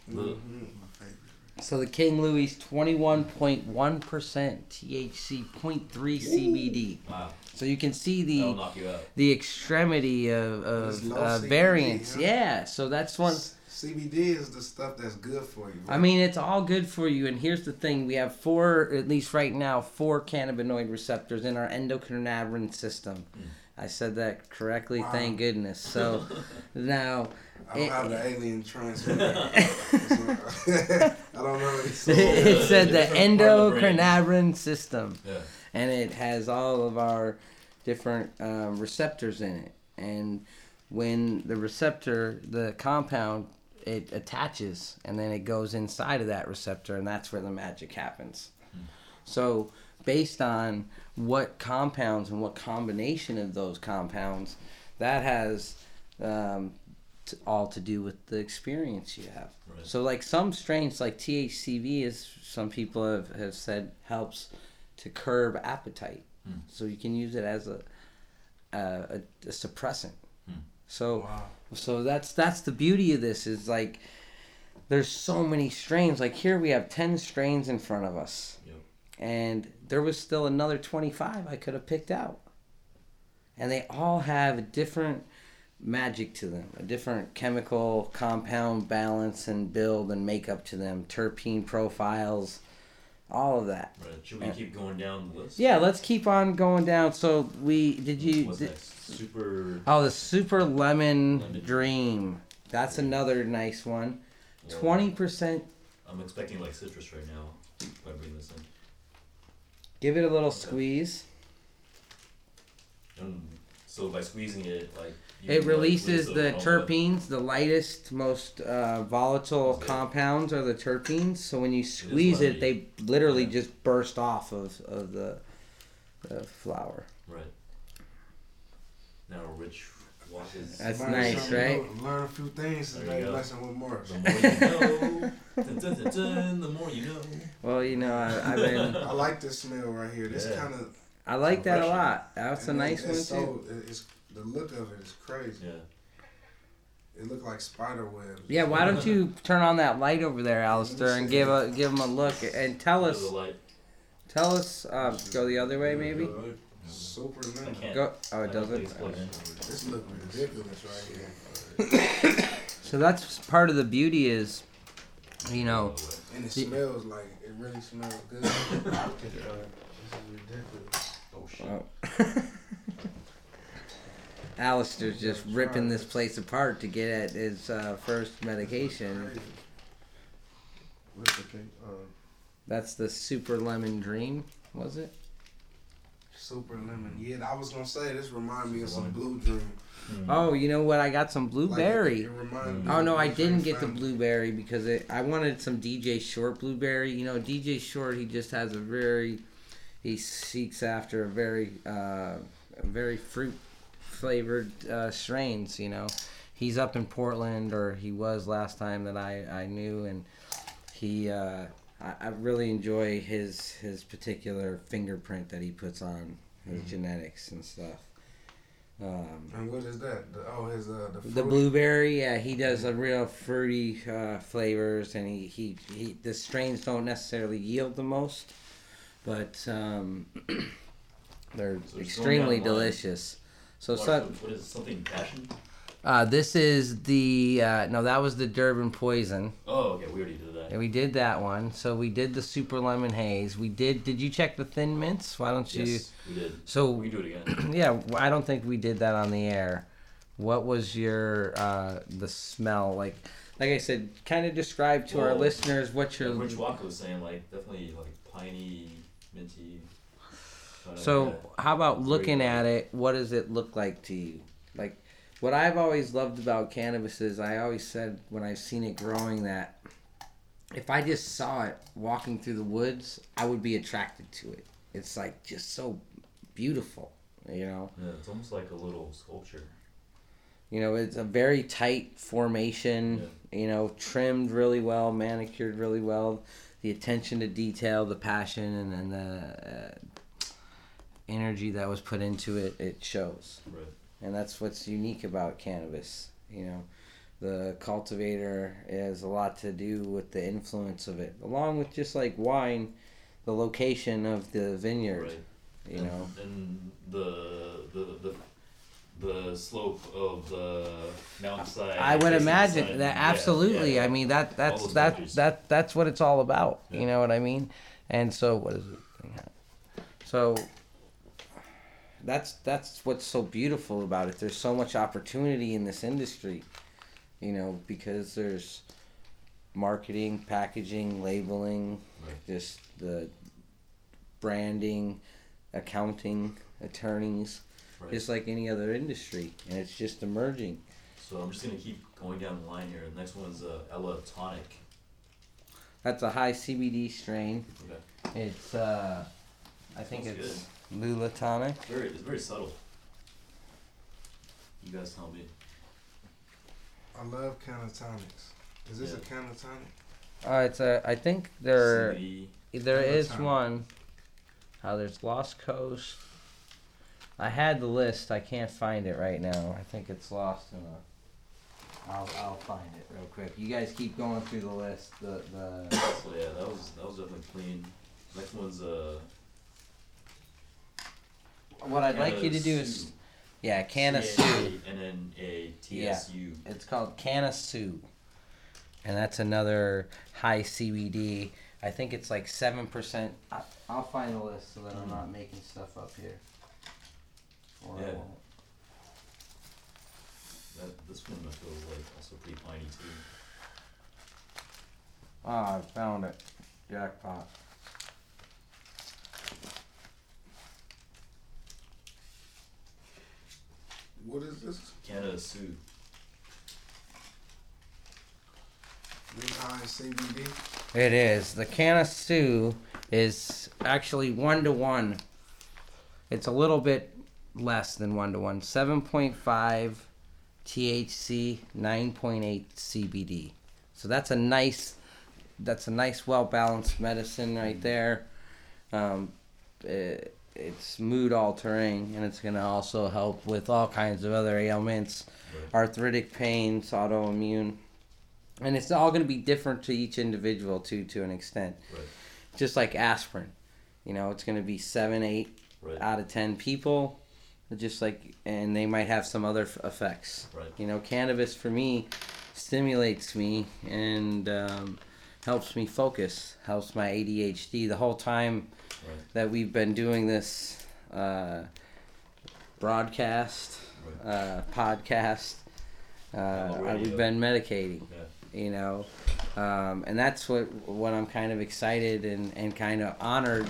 The- Mhm, my favorite. So the King Louis, twenty one point one percent THC, 0.3 CBD. Wow, So you can see that'll the knock you out. the extremity of, It's of low uh, CBD, variance. huh? Yeah. So that's one. CBD is the stuff that's good for you. I mean, it's all good for you. And here's the thing: we have four, at least right now, four cannabinoid receptors in our endocannabinoid system. I said that correctly. Wow. Thank goodness. So now. I don't it- have the alien transmitter. I don't know. It's so it said the Different part of the brain. endocannabinoid system, Yeah. and it has all of our different um, receptors in it. And when the receptor, the compound, it attaches, and then it goes inside of that receptor, and that's where the magic happens. So, based on what compounds and what combination of those compounds, that has um, t- all to do with the experience you have. Right. So, like some strains, like THCV, is some people have, have said helps to curb appetite. Hmm. So you can use it as a a, a, a suppressant. So Wow. so that's that's the beauty of this is like there's so many strains. Like here we have ten strains in front of us. Yep. And there was still another twenty five I could have picked out. And they all have a different magic to them, a different chemical compound balance and build and makeup to them, terpene profiles, all of that. Right. Should we Yeah. keep going down the list? Yeah, let's keep on going down. So we did you What's did? Super. Oh, the Super Lemon, Lemon. Dream. That's another nice one. Twenty percent. I'm expecting like citrus right now. If I bring this in. Give it a little squeeze. And so by squeezing it, like It can, like, releases the terpenes. The lightest, most uh, volatile Is compounds are the terpenes. So when you squeeze it, they literally Yeah. just burst off of, of the, the flower. Right. Now, Rich watches. That's Learn nice, something right? new. Learn a few things There you today. go. Lesson with Morris. The more you know. dun, dun, dun, dun, the more you know. Well, you know, I, I've been. I like this smell right here. This Yeah. kind of. I like that a lot. That's a nice one it's too. It's the look of it is crazy. Yeah. It looked like spider webs. Yeah, why don't you turn on that light over there, Alistair, and give a give them a look and tell Under us the light. tell us uh, go the other way maybe. Super I can't. Go. Oh, it doesn't. it's. This look ridiculous right here. So that's part of the beauty is, you know, And it See- smells like it really smells good. this is ridiculous. Oh shit. Alistair's just ripping this place apart to get at his uh, first medication. Crazy. What's the cake? Uh, That's the Super Lemon Dream, was it? super lemon. Yeah, I was gonna say this remind me of some blue dream. Oh, you know what? I got some Like, blueberry. it, it remind Oh no, I didn't Dream get the blueberry because it, I wanted some DJ Short blueberry. You know, DJ Short, he just has a very, he seeks after a very, uh, very fruit flavored uh, strains. You know, he's up in Portland, or he was last time that I I knew, and he, uh, I, I really enjoy his his particular fingerprint that he puts on his genetics and stuff. Um, And what is that? The, oh, his uh the, the blueberry, yeah, he does a real fruity uh, flavors, and he, he, he the strains don't necessarily yield the most, but um, they're So extremely down the line. delicious. So, What- so what is it, something passion? uh, this is the uh, no, that was the Durban Poison, Oh, okay, we already did that. and we did that one. So we did the Super Lemon Haze. We did. Did you check the Thin Mints? Why don't you? Yes, we did. So We can do it again. yeah, I don't think we did that on the air. What was your uh, the smell like? Like I said, kind of describe to our listeners what your. Like Rich Walker was saying, like definitely like piney, minty. So like that. how about looking at it? What does it look like to you? Like what I've always loved about cannabis is I always said when I've seen it growing that if I just saw it walking through the woods, I would be attracted to it. It's like just so beautiful, you know. Yeah, it's almost like a little sculpture. You know, it's a very tight formation. You know, trimmed really well, manicured really well. The attention to detail, the passion, and, and the uh, energy that was put into it, it shows. Right. And that's what's unique about cannabis. You know, the cultivator has a lot to do with the influence of it, along with just like wine, the location of the vineyard. Right. You and, know, and the the the the slope of the mountainside. I would imagine sun. that Yeah, absolutely. yeah, I mean that that's that that that's what it's all about. Yeah. You know what I mean? And so what is it? So that's that's what's so beautiful about it. There's so much opportunity in this industry. You know, because there's marketing, packaging, labeling, Right. just the branding, accounting, attorneys, Right. just like any other industry, and it's just emerging. So I'm just gonna keep going down the line here. The next one's uh, Ella Tonic. That's a high CBD strain. Okay. It's uh, I think Smells it's Lula tonic. Very it's very subtle. You guys tell me. I love cannatonics. Is this a cannatonic? Uh, it's a I think there CBD. there Lula is tonic. one. Uh, there's Lost Coast. I had the list. I can't find it right now. I think it's lost in a. I'll, I'll find it real quick. You guys keep going through the list. The the. So yeah, that was that was definitely clean. Next one's uh. What I'd like you to do is, yeah, Canna C A Sue. And then a Yeah. TSU. It's called Canna Tsu, and that's another high CBD. I think it's like seven percent. I'll find the list so that I'm not making stuff up here. Or I Yeah. won't. That, this one I feel like also pretty piney too. Ah, I found it. Jackpot. What is this? Canada Sue. High CBD. It is. The Canna Tsu is actually one to one. It's a little bit less than one to one. 7.5 THC, 9.8 CBD. So that's a nice that's a nice well balanced medicine right there. Um, it, it's mood altering and it's going to also help with all kinds of other ailments, arthritic pains, autoimmune. And it's all going to be different to each individual too to an extent. Right. Just like aspirin. You know, it's going to be 7 8 Right. out of 10 people just like and they might have some other effects Right. you know cannabis for me stimulates me and um, helps me focus helps my adhd the whole time Right. that we've been doing this uh, broadcast Right. uh, podcast uh, I- we've been medicating Yeah. you know um, and that's what what i'm kind of excited and, and kind of honored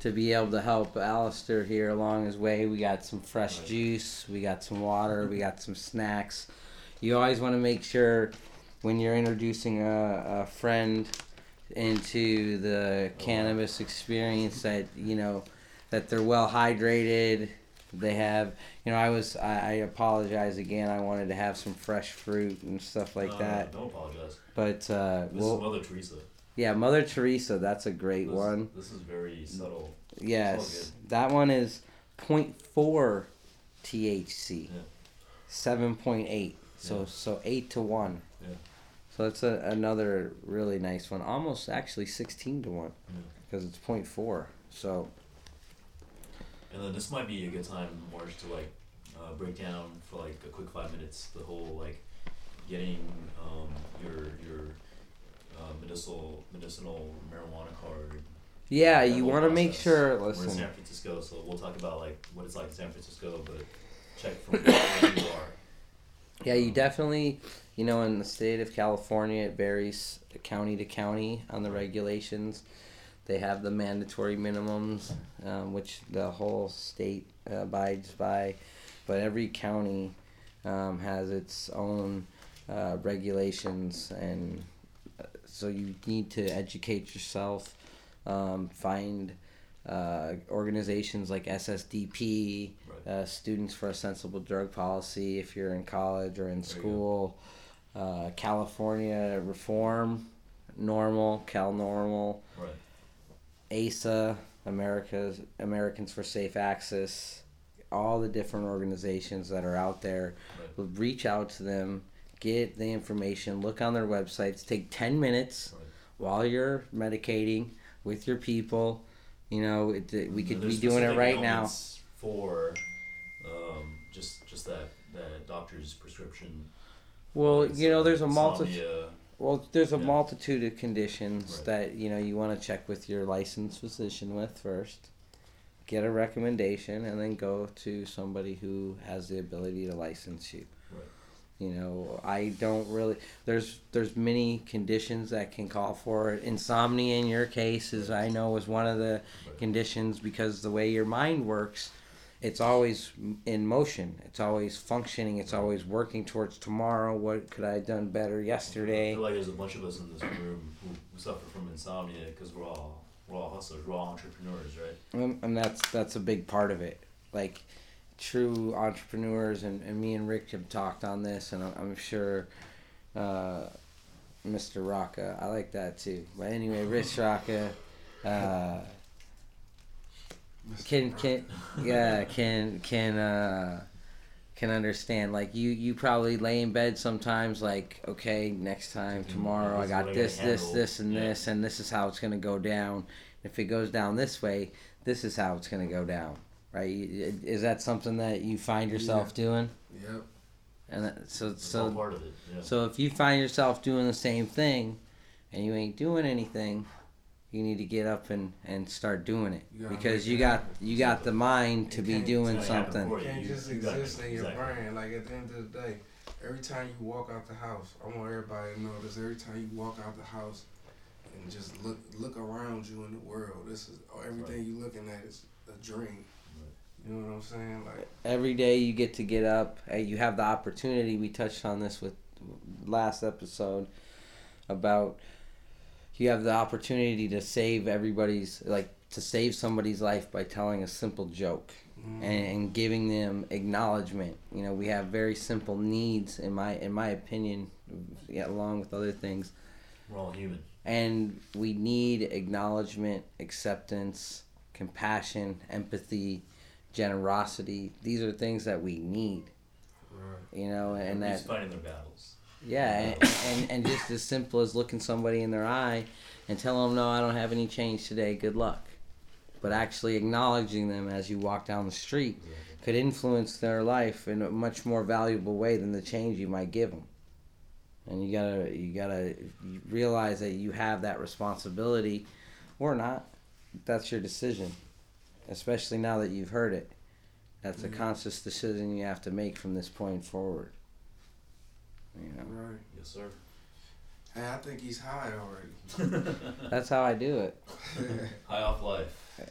to be able to help Alistair here along his way. We got some fresh Right. juice, we got some water, we got some snacks. You always want to make sure when you're introducing a, a friend into the cannabis experience that you know that they're well hydrated they have you know i was I, I, apologize again i wanted to have some fresh fruit and stuff like that. don't apologize. But uh this well, is mother teresa. yeah mother teresa that's a great this, one. this is very subtle. Yes that one is 0.4 thc yeah. 7.8 so yeah. so 8 to 1 so that's a, another really nice one. Almost actually sixteen to one Yeah. because it's 0.4. So And then this might be a good time, Marsh, to like uh, break down for like a quick five minutes the whole like getting um, your your uh, medicinal medicinal marijuana card. yeah, you want to make sure. We're in San Francisco, so we'll talk about like what it's like in San Francisco, but check from where you are. Yeah, you definitely. You know, in the state of California, it varies county to county on the regulations. They have the mandatory minimums, um, which the whole state abides by, but every county um, has its own uh, regulations, and uh, so you need to educate yourself. Um, find uh, organizations like SSDP. Uh, Students for a Sensible Drug Policy, if you're in college or in There you go. school. Uh, California Reform, NORML, Cal NORML. Right. ASA, America's Americans for Safe Access, all the different organizations that are out there. Right. Reach out to them, get the information, look on their websites. Take ten minutes Right. while you're medicating with your people. You know, it, we could be doing it right now. For just that that doctor's prescription. Well, you know, there's a multitude. Well, there's a Yeah. multitude of conditions Right. that you know you want to check with your licensed physician with first. Get a recommendation and then go to somebody who has the ability to license you. Right. You know, I don't really. There's there's many conditions that can call for it. Insomnia in your case is I know is one of the Right. conditions because the way your mind works, it's always in motion. It's always functioning. It's always working towards tomorrow. What could I have done better yesterday? I feel like there's a bunch of us in this room who, who suffer from insomnia because we're all we're all hustlers, we're all entrepreneurs, right? and, and that's that's a big part of it like true entrepreneurs and, and me and rick have talked on this and i'm, I'm sure uh, mr rocka i like that too but anyway rich rocka uh, can can yeah can can uh can understand like you you probably lay in bed sometimes like okay next time tomorrow i got this this this and Yeah. this and this is how it's going to go down if it goes down this way this is how it's going to go down right is that something that you find yourself doing Yep. and that, so all so part of it. Yeah. so if you find yourself doing the same thing and you ain't doing anything, you need to get up and, and start doing it You because you got happen. you got the mind to It be doing it's gotta happen something. for You can't just you gotta- exist in your exactly. brain. Like at the end of the day, every time you walk out the house, I want everybody to know this. Every time you walk out the house and just look look around you in the world, this is oh, everything you're looking at is a dream. You know what I'm saying? Like Every day you get to get up. Hey, you have the opportunity. We touched on this with last episode about you have the opportunity to save everybody's like to save somebody's life by telling a simple joke. mm, and, and giving them acknowledgement. You know, we have very simple needs in my in my opinion, yeah, along with other things, We're all human. and we need acknowledgement, acceptance, compassion, empathy, generosity. These are things that we need. right. You know, and that Everybody's fighting their battles. Yeah, and, and, and just as simple as looking somebody in their eye and telling them, no, I don't have any change today, good luck. But actually acknowledging them as you walk down the street could influence their life in a much more valuable way than the change you might give them. And you gotta, you gotta realize that you have that responsibility, or not. That's your decision, especially now that you've heard it. That's a Mhm. conscious decision you have to make from this point forward. You know. Right. Yes, sir. Hey, I think he's high already. That's how I do it. High off life.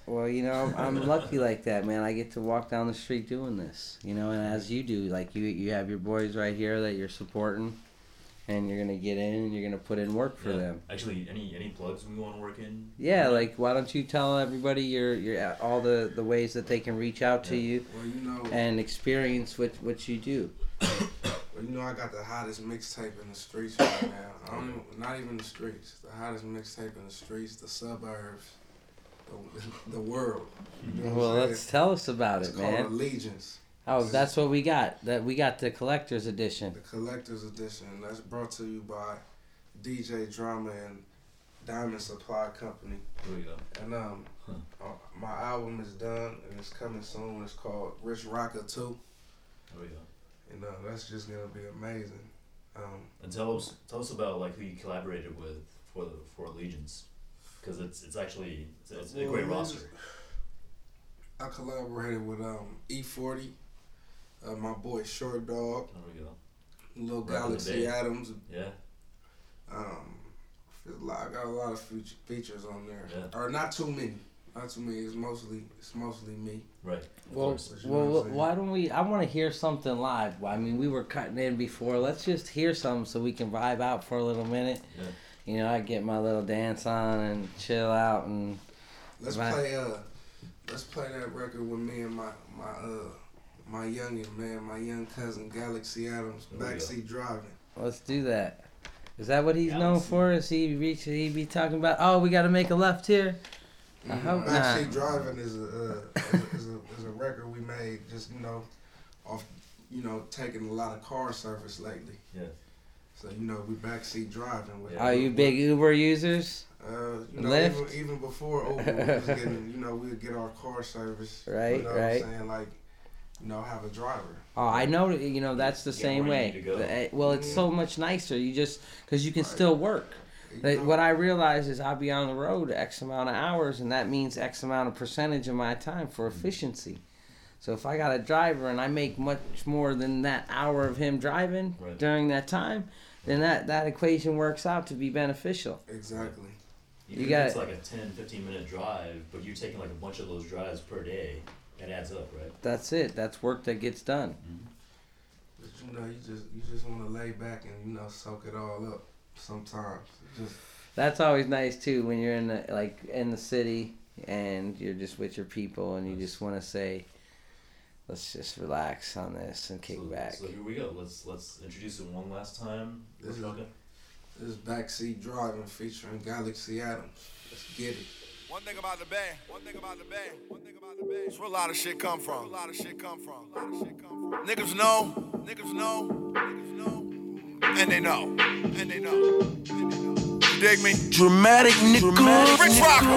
Well, you know, I'm, I'm lucky like that, man. I get to walk down the street doing this, you know, and as you do, like you, you have your boys right here that you're supporting, and you're gonna get in and you're gonna put in work for Yeah. them. Actually, any any plugs we want to work in? Yeah, like why don't you tell everybody your your all the the ways that they can reach out to Yeah. you Well, you know, and experience what what you do. well, you know, I got the hottest mixtape in the streets right now. I don't even, the streets. The hottest mixtape in the streets, the suburbs, the, the world. You know Well, I'm saying? let's tell us about It's it, called man. Allegiance, Oh, that's what we got. That we got the collector's edition. the collector's edition. That's brought to you by DJ Drama and Diamond Supply Company. Here we go. And um, Huh. uh, my album is done and it's coming soon. It's called Rich Rocka Two, Here we go. And uh, that's just gonna be amazing. Um, And tell us tell us about like who you collaborated with for the for Allegiance, because it's it's actually it's, it's a great roster. I collaborated with um, E40, uh, my boy Short Dog, There we go. In the Galaxy. Adams. Yeah. Um, I got a lot of features on there, Yeah. or not too many. Not too many. It's mostly it's mostly me. Right. Well, course. You know what I'm well, why don't we? I want to hear something live. I mean, we were cutting in before. Let's just hear something so we can vibe out for a little minute. Yeah. You know, I get my little dance on and chill out and Let's Right. play uh, let's play that record with me and my my uh my youngin man, my young cousin Galaxy Adams, There we go. backseat driving. let's do that. Is that what he's known for? Is he reach? He be talking about? Oh, we got to make a left here. I hope Backseat not. driving is a, uh, is a is a is a record we made just you know off you know taking a lot of car service lately. Yeah. So you know we backseat driving with. Are you big Uber users? Uh, you know, Lyft? even, even before Uber, we was getting, you know, we'd get our car service. Right, you know right. What I'm saying? Like, you know, have a driver. Oh, I know. You know that's the Get same way. need to go. The- eh, Well, it's so much nicer. You just because you can Right. still work. You Like, what I realize is I'll be on the road X amount of hours, and that means X amount of percentage of my time for efficiency. So if I got a driver and I make much more than that hour of him driving Right. during that time, then that, that equation works out to be beneficial. Exactly. Even You got it's like a 10, 15 minute drive, but you're taking like a bunch of those drives per day, it adds up, right? That's it. That's work that gets done. But you know, you just you just want to lay back and you know soak it all up. Sometimes just That's always nice too when you're in the like in the city and you're just with your people and you just want to say, let's just relax on this and kick so, back. So here we go. Let's let's introduce it one last time. This is- Okay. this backseat driving featuring Galaxy Adams. Let's get it. One thing about the band. One thing about the band. One thing about the band. It's where a lot of shit come from. A lot of shit come from. A lot of shit come from. Niggas know. Niggas know. Niggas know. And they know. And they know. And they know. You dig me? Dramatic nigga. Rich Rocka.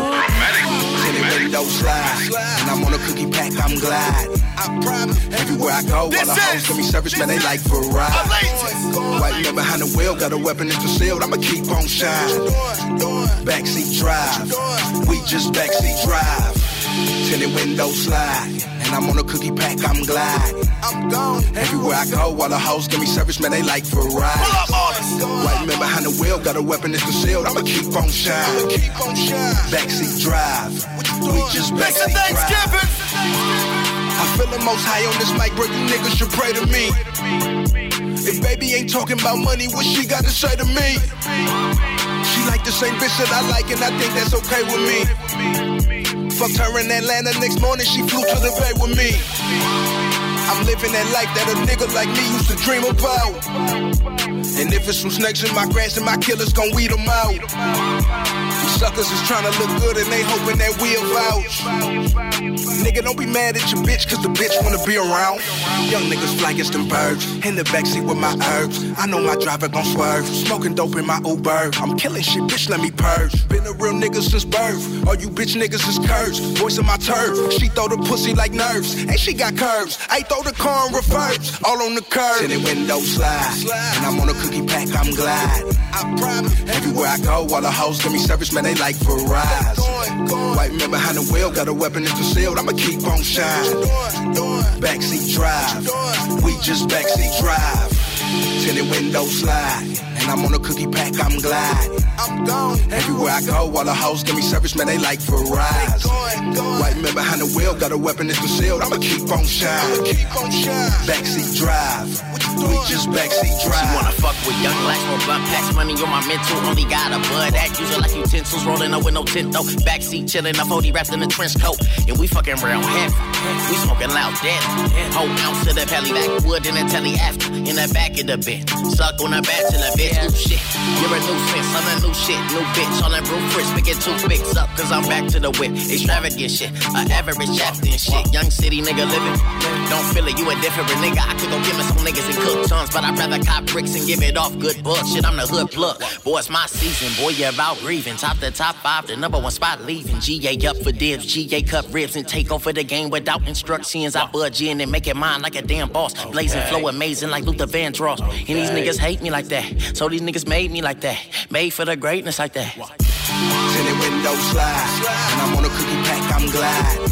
Till the window slide. And I'm on a cookie pack, I'm glad. I promise. Everywhere I go, all This the hoes is- give me service, man, they like variety. White man behind the wheel, got a weapon, it's concealed, I'ma keep on shining. Backseat drive, we just backseat drive. Till the window slide. And I'm on a cookie pack, I'm glad. I'm gone. Everywhere I go, all the hoes give me service, man, they like variety. White man behind the wheel, got a weapon, it's concealed, I'ma keep on shining. Keep on shining. Backseat drive, we just backseat drive. I feel the most high on this mic, bro. You niggas should pray to me. If baby ain't talking about money, what she got to say to me? She like the same bitch that I like, and I think that's okay with me. Fucked her in Atlanta next morning, she flew to the bay with me. I'm living that life that a nigga like me used to dream about. And if it's some snakes in my grass, and my killers gon' weed them out. Suckers is trying to look good and they hoping that we'll vouch. Nigga, don't be mad at your bitch, cause the bitch wanna be around. Young niggas fly against them birds. In the backseat with my herbs. I know my driver gon' swerve. Smoking dope in my Uber. I'm killing shit, bitch, let me purge. Been a real nigga since birth. All you bitch niggas is cursed. Voice of my turf. She throw the pussy like nerves. And she got curves. I throw the car in reverse. All on the curb. The window slide. And I'm on a cookie pack, I'm glad. I promise. Everywhere I go, all the hoes give me service, man, they like Verizon. White man behind the wheel, got a weapon, in the shield, I'ma keep on shining. Backseat drive, we just backseat drive. Till the window slide, and I'm on a cookie pack, I'm glad. I'm gone. Everywhere I go, all the hoes give me service, man, they like Verizon. White man behind the wheel, got a weapon, it's concealed, I'ma keep on shining. Backseat drive, we just backseat drive. She wanna fuck with young blacks, more blunt packs, money on my mental. Only got a bud act, use it like utensils, rolling up with no tint though. Backseat chillin', a 40 wrapped in a trench coat, and we fucking real heavy. We smoking loud dead. Whole ounce of the pelly backwood in the telly after, in the back of the bed. Suck on the bachelor bitch, ooh shit. You're a nuisance, I'm a new shit, new bitch. On that roof, picking two bigs up, cause I'm back to the whip. Extravagant shit, a average captain shit. Young city nigga living. Don't feel it, you a different nigga. I could go give me some niggas and cook tons, but I'd rather cop bricks and give it off good bullshit. I'm the hood plug. Boy, it's my season. Boy, you're about grieving. Top the top five, the number one spot leaving. GA up for dibs, GA cut ribs and take over the game without instructions. I budge in and make it mine like a damn boss. Blazing flow amazing like Luther Vandross. And these niggas hate me like that. So these niggas made me like that. Made for the greatness like that. The window slide. And I'm on a cookie pack, I'm glad.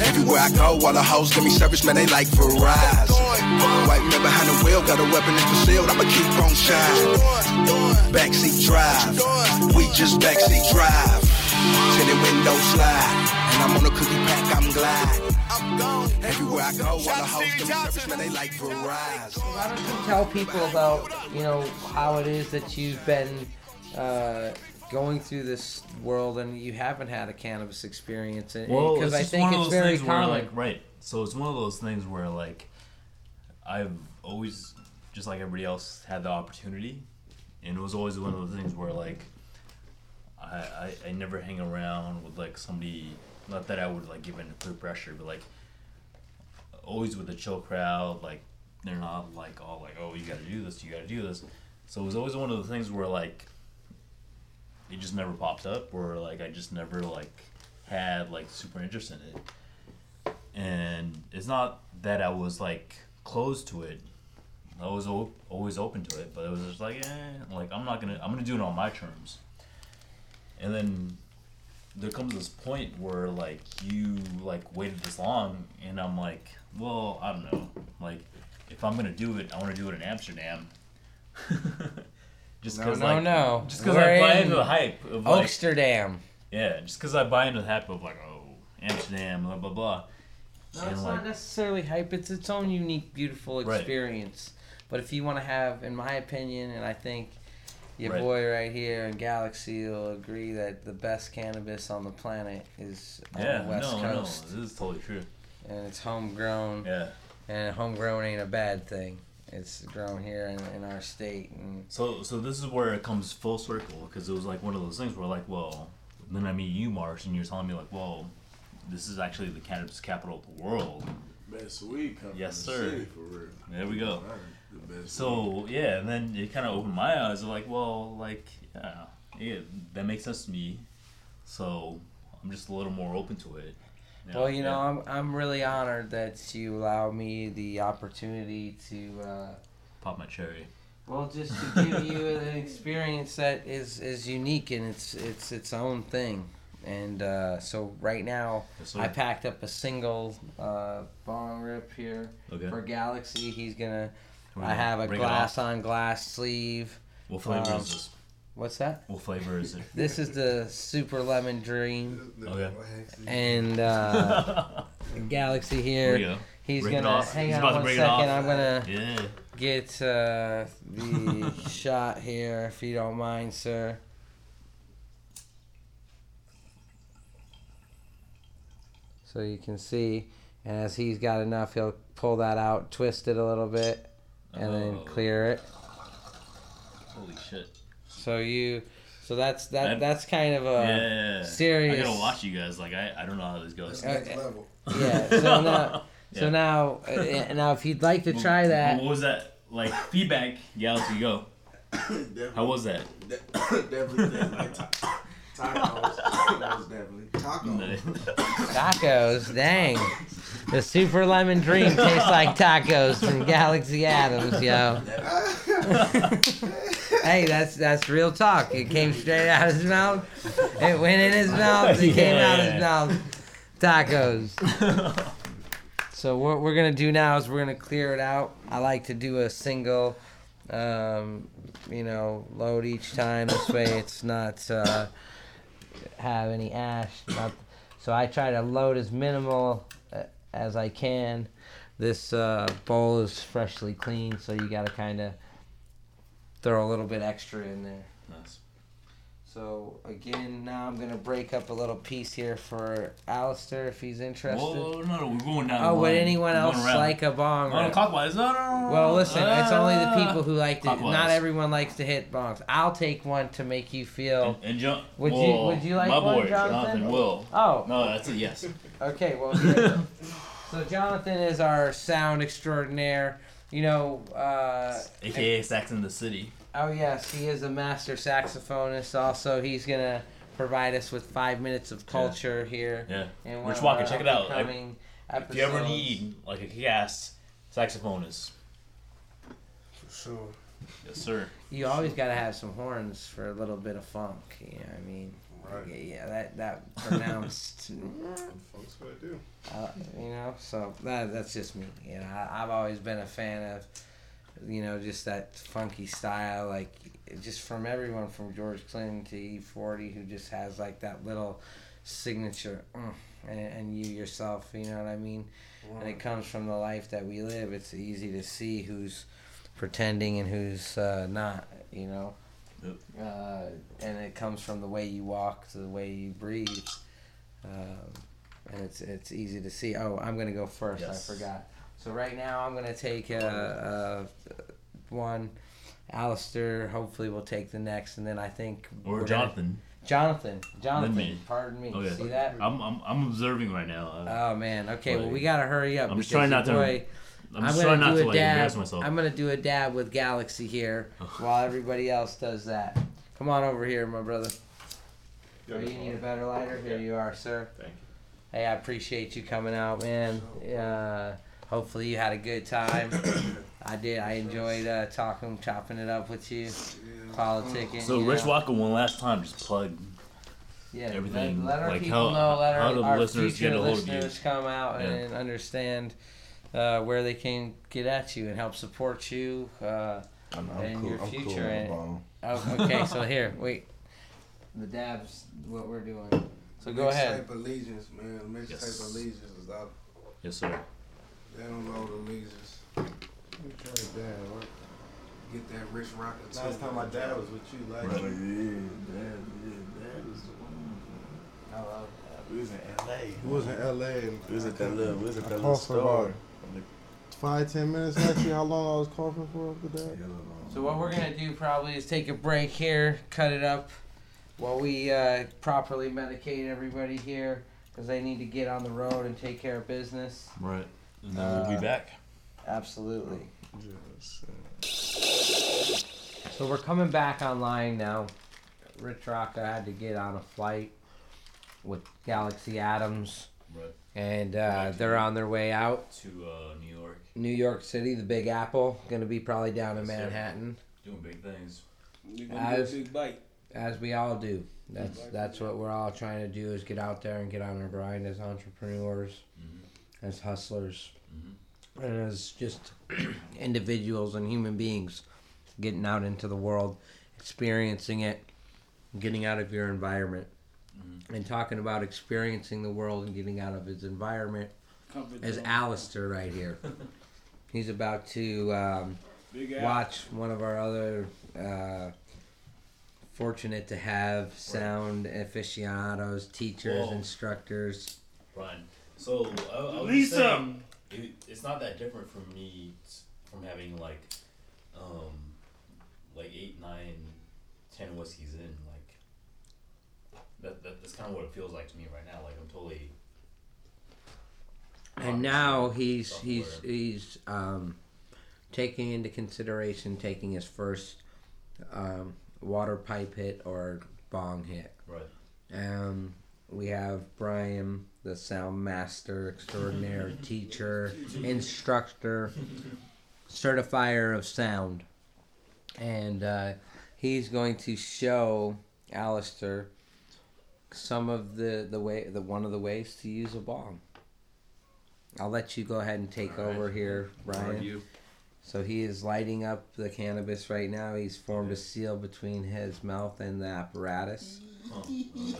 Everywhere I go, all the hoes give me service, man, they like Verizon. White man behind the wheel, got a weapon, it's concealed, I'ma keep on shining. Backseat drive, we just backseat drive. The window slide. And I'm on a cookie pack, I'm glad. I'm gone. Everywhere I go, all the hoes give service, man, they like Verizon. Why don't you tell people about you know how it is that you've been uh, going through this world and you haven't had a cannabis experience? And- Well, because it's I think one of it's those very things where, common. like, right. So it's one of those things where, like, I've always, just like everybody else, had the opportunity, and it was always one of those things where, like, I, I, I never hang around with like somebody. Not that I would like give in to peer pressure, but like, always with a chill crowd. Like, they're not like all like, oh, you got to do this, you got to do this. So it was always one of the things where like, it just never popped up, or like I just never like had like super interest in it. And it's not that I was like closed to it. I was o- always open to it, but it was just like, eh, like I'm not gonna, I'm gonna do it on my terms. And then there comes this point where like you like waited this long, and I'm like, well, I don't know, like if I'm gonna do it, I want to do it in Amsterdam. just No, because no, like, no. just because I buy into the hype of like, Oaksterdam. yeah, just because I buy into the hype of like, oh, Amsterdam, blah blah blah. No, And, it's like, not necessarily hype. It's its own unique, beautiful Right. experience. But if you want to have, in my opinion, and I think your Right. boy right here in Galaxy will agree that the best cannabis on the planet is on yeah, the West no, Coast, no, this is totally true. and it's homegrown. Yeah. And homegrown ain't a bad thing. It's grown here in, in our state, and So, so this is where it comes full circle because it was like one of those things where like, well, then I meet you, Marsh, and you're telling me like, well, this is actually the cannabis capital of the world. Best weed company Yes, the sir. city, for real. There we go. The best weed. So yeah, and then it kind of opened my eyes. of Like, well, like, yeah, yeah, that makes sense to me. So I'm just a little more open to it. Well, you know, yeah. I'm I'm really honored that you allow me the opportunity to. Uh, pop my cherry. Well, just to give you an experience that is, is unique and it's it's its own thing. And uh, so right now, Yes. I packed up a single uh, bong rip here Okay. for Galaxy. He's gonna. Here we I have a glass on glass sleeve. What flavor Um, is this? What's that? What flavor is it? This is the Super Lemon Dream. Okay. And uh, Galaxy here. Here. He's Break gonna hang He's on about to one break it second. off. I'm gonna Yeah. get uh, the shot here, if you don't mind, sir. So you can see, and as he's got enough, he'll pull that out, twist it a little bit, and then Oh. clear it. Holy shit. So you, so that's that. That- that's kind of a yeah. serious. I gotta watch you guys. Like I, I don't know how this goes. Uh, Yeah. So now, so now, uh, now, if you'd like to try that, What was that? Like feedback, Galaxy Go. How was that? definitely, definitely. Ta- Tacos. Most definitely. Tacos. Tacos, dang. The super lemon dream tastes like tacos from Galaxy Adams, yo. hey, that's that's real talk. It came straight out of his mouth. It went in his mouth. It came out of his mouth. Tacos. So what we're gonna do now is we're gonna clear it out. I like to do a single, um, you know, load each time. This way, it's not uh, have any ash. Not, so I try to load as minimal as I can. This uh, bowl is freshly cleaned, so you gotta kind of throw a little bit extra in there. Nice. So again, now I'm gonna break up a little piece here for Alistair if he's interested. Whoa, no, no, we're going down. Oh, would anyone else like a bong? No, rip? clockwise. No, no, no. Well, listen, it's only the people who like to. Clockwise. Not everyone likes to hit bongs. I'll take one to make you feel. And John, Would you Would you like my one, boy, Jonathan? will. Oh. No, that's a yes. Okay, well, so Jonathan is our sound extraordinaire. You know, uh, AKA Sax in the City. Oh yes, he is a master saxophonist. Also, he's gonna provide us with five minutes of culture here. Yeah. in Rich Walker, check it out. upcoming If you ever need like a kick-ass saxophonist, For sure. yes, sir. You always gotta have some horns for a little bit of funk. You know what I mean? Right. Yeah, yeah, that that pronounced. Folks what I do. uh, you know, so that that's just me. You know, I, I've always been a fan of, you know, just that funky style, like just from everyone from George Clinton to E40, who just has like that little signature, mm, and, and you yourself. You know what I mean? And it comes from the life that we live. It's easy to see who's pretending and who's uh, not. You know. Yep. Uh, and it comes from the way you walk to the way you breathe. Um, and it's it's easy to see. Oh, I'm gonna go first. Yes. I forgot. So right now I'm gonna take uh, uh, one. Alistair hopefully will take the next, and then I think Or we're gonna- Jonathan. Jonathan. Jonathan. me. Pardon me. Okay. See that? I'm, I'm, I'm observing right now. Uh, Oh man. Okay. Well, we gotta hurry up. I'm just trying not to- boy- I'm just gonna trying not do to, a like, dab. embarrass myself. I'm gonna do a dab with Galaxy here while everybody else does that. Come on over here, my brother. Oh, you need a better lighter? Here you are, sir. Thank you. Hey, I appreciate you coming out, man. Uh, hopefully you had a good time. I did. I enjoyed uh, talking, chopping it up with you, politicking. So you Rich know. Walker, one last time, just plug Yeah, everything. Let, let our like people how, know. Let how our, do our listeners future get a hold of you? listeners come out Yeah. and understand uh, where they can get at you and help support you uh, I'm- I'm and cool- your I'm cool future. and- oh, okay, so here, wait. The dab's what we're doing. So go Mixtape ahead. Allegiance, man. Mixtape Yes. Allegiance is out. Yes, sir. Download Allegiance. Get that Rich Rocka. Last time my dad was with you, like, Right. yeah, dad, yeah, dad was the one. I love We was in LA. We was in LA and We was at that little, we was at that little coughed store. About five, ten minutes. Actually, how long I was coughing for after that? So what we're gonna do probably is take a break here, cut it up while we uh, properly medicate everybody here because they need to get on the road and take care of business. Right. And then we'll be Uh, back. Absolutely. So we're coming back online now. Rich Rocka had to get on a flight with Galaxy Adams, Right. and uh, they're on their way out. To uh, New York. New York City, the Big Apple, gonna be probably down in Manhattan, Doing big things. We gonna As- do a big bite. as we all do. That's that's what we're all trying to do is get out there and get on our grind as entrepreneurs, Mm-hmm. as hustlers, and as just individuals and human beings, getting out into the world, experiencing it, getting out of your environment, and talking about experiencing the world and getting out of its environment. Comfort Is. Alistair right here? He's about to um, Big watch one of our other. Uh, fortunate to have sound aficionados, teachers, Whoa. instructors. Brian. So I, I Lisa! saying, it, it's not that different from me from having like, um, like eight, nine, ten whiskeys in. Like, that, that that's kind of what it feels like to me right now. Like I'm totally. And now he's he's he's um, taking into consideration taking his first um, water pipe hit or bong hit. Right. Um, we have Brian, the sound master extraordinaire, teacher, instructor, certifier of sound, and uh, he's going to show Alistair some of the the way the one of the ways to use a bong. I'll let you go ahead and take All right. over here, Brian. Argue. So he is lighting up the cannabis right now. He's formed a seal between his mouth and the apparatus.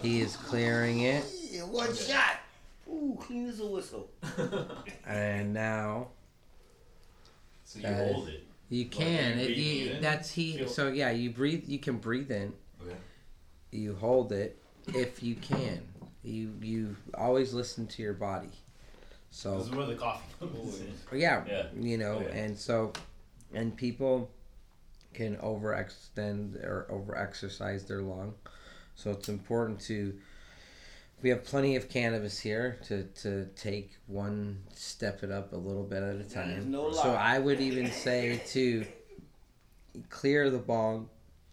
He is clearing it, Yeah, one shot. Ooh, clean as a whistle. and now So you hold it. You Like, can. you It, you, in? that's he. So yeah, you breathe. You can breathe in. Okay. You hold it if you can. You you always listen to your body. So This is where the coffee comes in. yeah, Yeah. you know, Okay. and so, and people can overextend or overexercise their lung, so it's important to. We have plenty of cannabis here to, to take one step it up a little bit at a time. no so. I would even say to clear the bong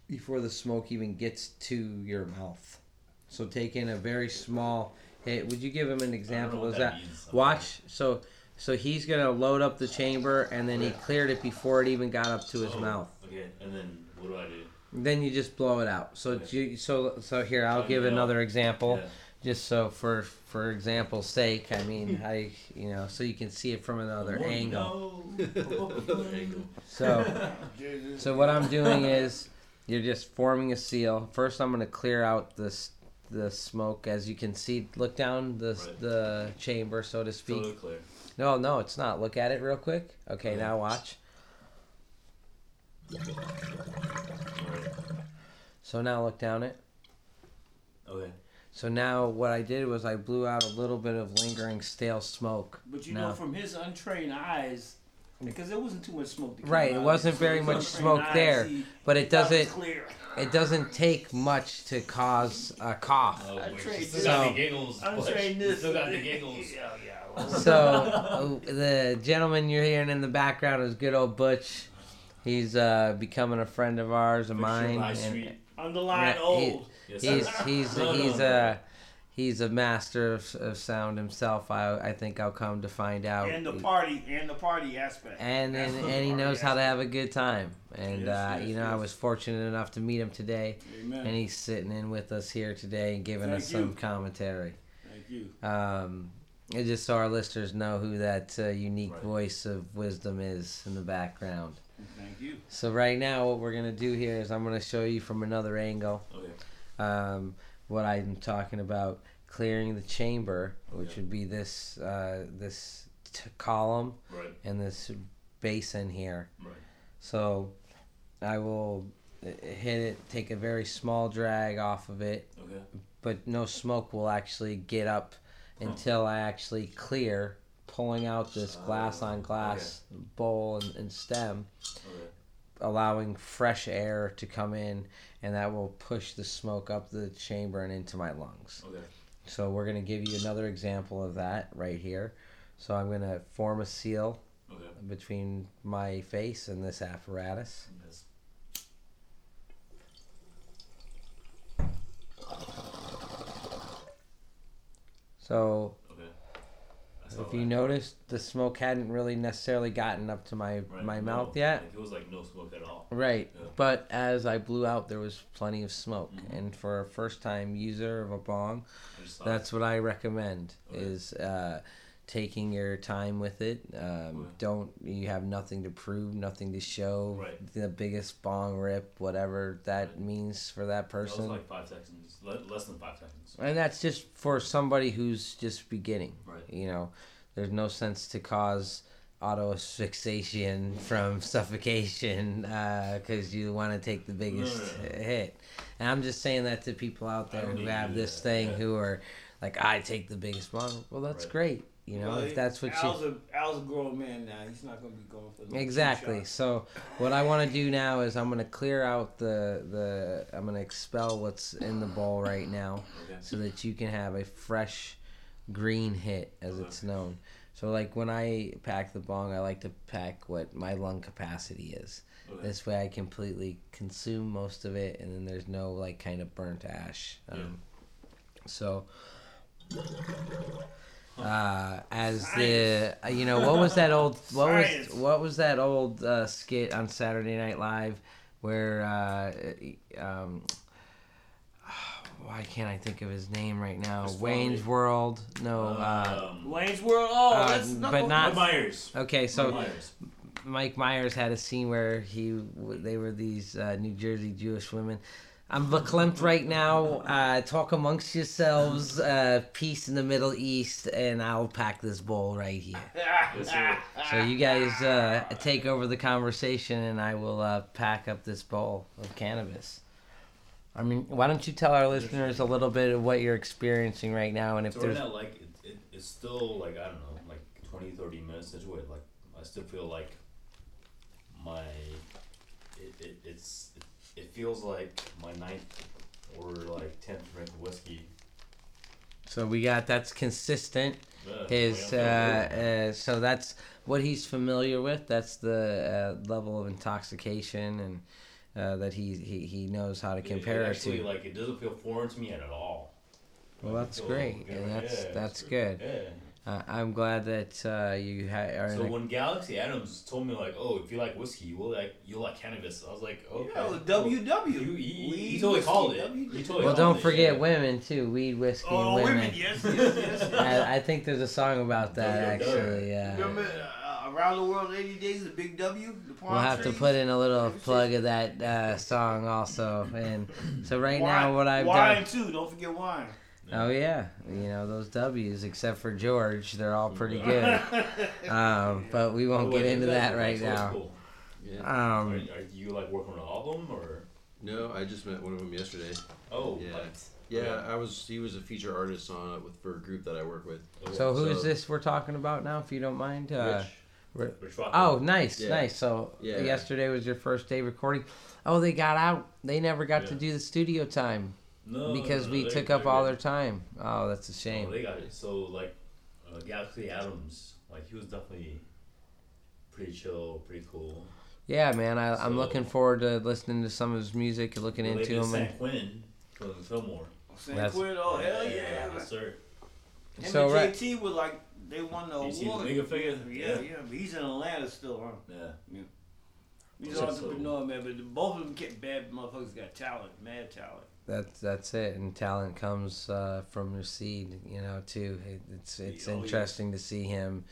before the smoke even gets to your mouth. So take in a very small hit. Would you give him an example? what Is that that means. watch? So so he's gonna load up the chamber and then he cleared it before it even got up to his Oh, mouth. Okay, and then what do I do? Then you just blow it out. So Okay. you, so so here I'll Cut give it off. another example, Yeah. just so for for example's sake. I mean hmm. I you know so you can see it from another Oh, angle. no. Another angle. So so what I'm doing is you're just forming a seal. First I'm gonna clear out this the smoke as you can see. Look down the Right. the chamber so to speak. Totally clear. No, no, it's not. Look at it real quick. Okay, Okay. now watch. Alright. So now look down it. Okay. So now what I did was I blew out a little bit of lingering stale smoke. But you now. know, from his untrained eyes, because there wasn't too much smoke. To Right, it wasn't very his much smoke eyes, there, but it doesn't. It doesn't take much to cause a cough. Oh, I wait, trade you this. So- the giggles. I'm Bush. trading this. still got the giggles. Yeah, yeah. So uh, the gentleman you're hearing in the background is good old Butch. He's uh, becoming a friend of ours, of Butcher mine. High and- Street. Underline Right, old. Yes, he's sir. he's No, no, he's no. a he's a master of, of sound himself. I I think I'll come to find out. and the party, and the party aspect. and and, and he knows how to have a good time. And Yes, uh, yes, you know, I was fortunate enough to meet him today, Amen. and he's sitting in with us here today and giving us Thank some you. commentary. Thank you. Um, and just so our listeners know who that uh, unique Right. voice of wisdom is in the background. Thank you. So right now, what we're gonna do here is I'm gonna show you from another angle Okay. um, what I'm talking about clearing the chamber, which would be this uh, this t- column Right. and this basin here. Right. So I will uh, hit it, take a very small drag off of it, Okay. but no smoke will actually get up until I actually clear, pulling out this glass on glass bowl and, and stem. Okay. allowing fresh air to come in, and that will push the smoke up the chamber and into my lungs. Okay. So we're gonna give you another example of that right here. So I'm gonna form a seal Okay. between my face and this apparatus. Yes. So If you noticed, the smoke hadn't really necessarily gotten up to my Right, my no, mouth yet. Like, it was like no smoke at all. Right. Yeah. But as I blew out, there was plenty of smoke. Mhm. And for a first time user of a bong, I just saw that's what I recommend Okay. is uh, taking your time with it. Um, Okay. Don't you have nothing to prove, nothing to show. Right. The biggest bong rip, whatever that Right. means for that That was person. like five seconds, less than five seconds. and that's just for somebody who's just beginning. Right. You know, there's no sense to cause auto asphyxiation from suffocation because you want to take the biggest no, no. hit. And I'm just saying that to people out there who have this that, thing yeah. who are like, I take the biggest bong. Well, that's Right. great. You know, Well, if that's what Al's you. a, Al's a grown man now. He's not going to be going for the Exactly. So what I want to do now is I'm going to clear out the the I'm going to expel what's in the bowl right now, Okay. so that you can have a fresh green hit as it's known. So like when I pack the bong, I like to pack what my lung capacity is. Okay. This way I completely consume most of it, and then there's no like kind of burnt ash. Um, So. Uh, as the uh, you know what was that old what Science. was what was that old uh, skit on Saturday Night Live where uh, um, why can't I think of his name right now Chris Wayne's Farley. World no uh, Um, Wayne's World. Oh, Uh, that's but not. not- Mike Myers. okay so Mike Myers. Mike Myers had a scene where he they were these uh, New Jersey Jewish women. I'm verklempt right now. Uh, talk amongst yourselves. Uh, peace in the Middle East, and I'll pack this bowl right here. So you guys uh, take over the conversation, and I will uh, pack up this bowl of cannabis. I mean, why don't you tell our listeners a little bit of what you're experiencing right now, and if So right there's now, like it, it, it's still like I don't know, like 20, 30 minutes into it. Like I still feel like my it, it it's it, it feels like my ninth or like tenth drink of whiskey. So we got that's consistent. Yeah, His uh, uh, so that's what he's familiar with. That's the uh, level of intoxication and uh, that he, he he knows how to compare it it, actually, to. like it doesn't feel foreign to me at all. Well, Like, that's great, and that's Yeah, that's good. Yeah. Uh, I'm glad that uh, you ha- are. So in when Galaxy Adams told me like, oh, if you like whiskey, you will like you like cannabis. I was like, okay. Yeah, cool. WW. He, he, he totally whiskey, called it. WW. He totally well, called don't forget yeah. women too. Weed, whiskey, Oh, and women. women, yes, yes, yes. I, I think there's a song about that WW. actually. Yeah. Remember uh, Around the World 80 Days, the Big W? The palm We'll have to put in a little plug of that uh, song also. And so right now, what I've wine done. Wine too. Don't forget wine. Oh yeah, you know those W's, except for George, they're all pretty good. um, but we won't Oh, get into that's that right that's now. cool. Yeah. Um, Are, are you like working on an album or? No, I just met one of them yesterday. Oh, yeah. what? Yeah, Okay. I was. He was a feature artist on it with for a group that I work with. so who is this we're talking about now, if you don't mind? Uh, Rich. Rich Oh, nice, Yeah. nice. So Yeah. yesterday was your first day recording. Oh, they got out. They never got to do the studio time No, because no, we they- took up all their time. Oh, that's a Oh, shame. they got it. So like, uh, Galaxy Adams, like he was definitely pretty chill, pretty cool. Yeah, man, I, I'm looking forward to listening to some of his music, and looking Well, into him. San And, Quentin from Fillmore. San That's- Quentin, oh, hell yeah. yes, sir. Him So, and right- JT were like, they won the You see the award. Figure? Yeah, Yeah. yeah, but he's in Atlanta still, huh? Yeah. He's So- an entrepreneur, man, but both of them get bad motherfuckers got talent, mad talent. That's that's it, and talent comes uh, from your seed, you know. Too, It- it's it's Oh, yeah. interesting to see him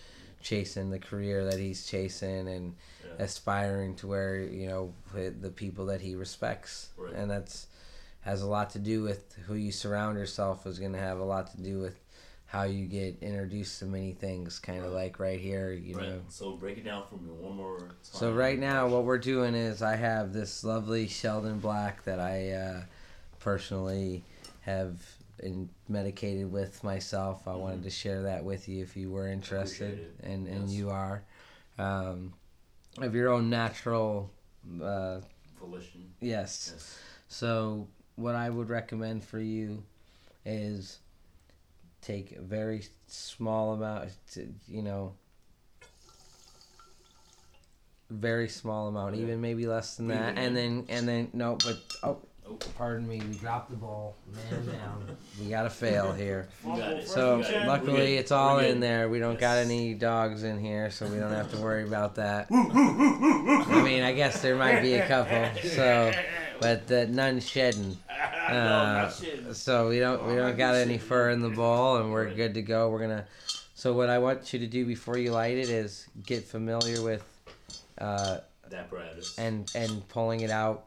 chasing the career that he's chasing and Yeah. aspiring to where you know the people that he respects, Right. and that's has a lot to do with who you surround yourself. Is going to have a lot to do with how you get introduced to many things. Kind of like right here, you right. know. So break it down for me one more time. So right now, what we're doing is I have this lovely Sheldon Black that I uh, personally have in medicated with myself. I wanted to share that with you if you were interested, Mm-hmm. And and Yes. you are. Um, of your own natural Uh, Volition. Yes. Yes. So what I would recommend for you is take a very small amount, to, you know, very small amount, even maybe less than that, and then and then no, but oh. Pardon me, we dropped the ball. Man down. We got to fail here. Got. So got it. luckily, We're it's all We're in good. there. We don't got any dogs in here, so we don't have to worry about that. I mean, I guess there might be a couple. So, but uh, none shedding. Uh, not so we don't we don't got any fur in the ball, and we're good to go. We're gonna. So what I want you to do before you light it is get familiar with, uh, The apparatus. and and pulling it out,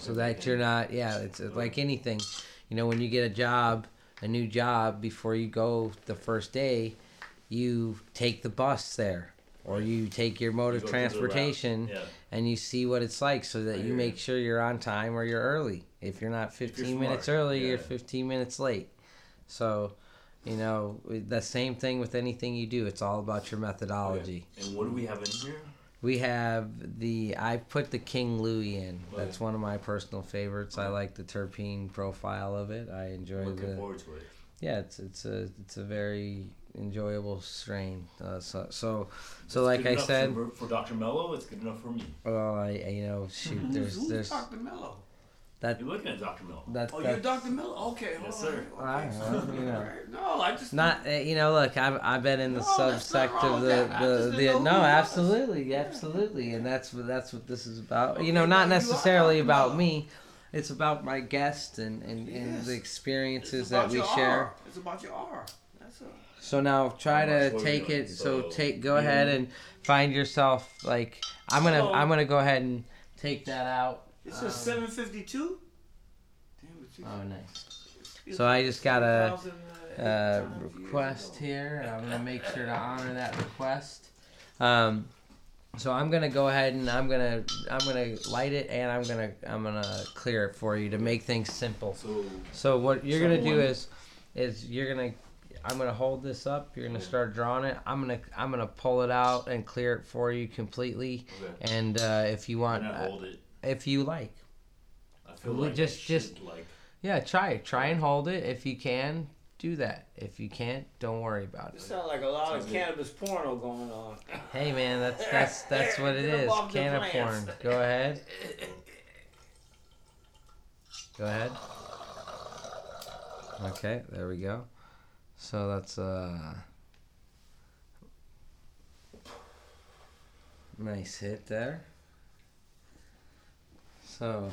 so that you're not. Yeah, it's like anything. You know, when you get a job, a new job, before you go the first day, you take the bus there, or you take your mode You of go through the route, transportation, yeah. and you see what it's like, so that you make sure you're on time or you're early. If you're not 15 minutes smart, early, you're 15 minutes late. So, you know, the same thing with anything you do. It's all about your methodology. Oh, and what do we have in here? We have the I put the King Louis in. That's one of my personal favorites. I like the terpene profile of it. I enjoy I'm looking the forward to it. Yeah, it's it's a it's a very enjoyable strain. Uh, so so so It's like good I enough said, for, for Dr. Mello, it's good enough for me. well, I, I you know shoot, there's Who's there's Dr. Mello? That You're looking at Dr. Miller. that Oh, that- you're Dr. Miller. Okay, hold Yes, on. sir. I don't you know. No, I just Not uh, you know look I've, I've been in the No, that's subsect of with the the, the, no who he was. absolutely absolutely and that's what that's what this is about you know not well, you are necessarily about about- me it's about my guest and and, and the experiences that we share R. It's about your R. That's all. so now try to take it so, So, take go you- ahead and find yourself like I'm gonna So- I'm gonna go ahead and take that out It says Um, 752. Damn it, you- oh nice so I just got a uh, request here, I'm gonna make sure to honor that request. Um, so I'm gonna go ahead and I'm gonna I'm gonna light it, and I'm gonna I'm gonna clear it for you to make things simple. So, So what you're gonna do is is you're gonna I'm gonna hold this up. You're gonna start drawing it. I'm gonna I'm gonna pull it out and clear it for you completely. Okay. And uh, if you want, uh, hold it? If you like, I feel like just- I just- like yeah, try it. Try and hold it. If you can, do that. If you can't, don't worry about It it. sounds like a lot Sounds of good. cannabis porno going on. Hey man, that's that's that's what it Get 'em is. off the Can of plants. porn. Go ahead. Go ahead. Okay, there we go. So that's uh nice hit there. So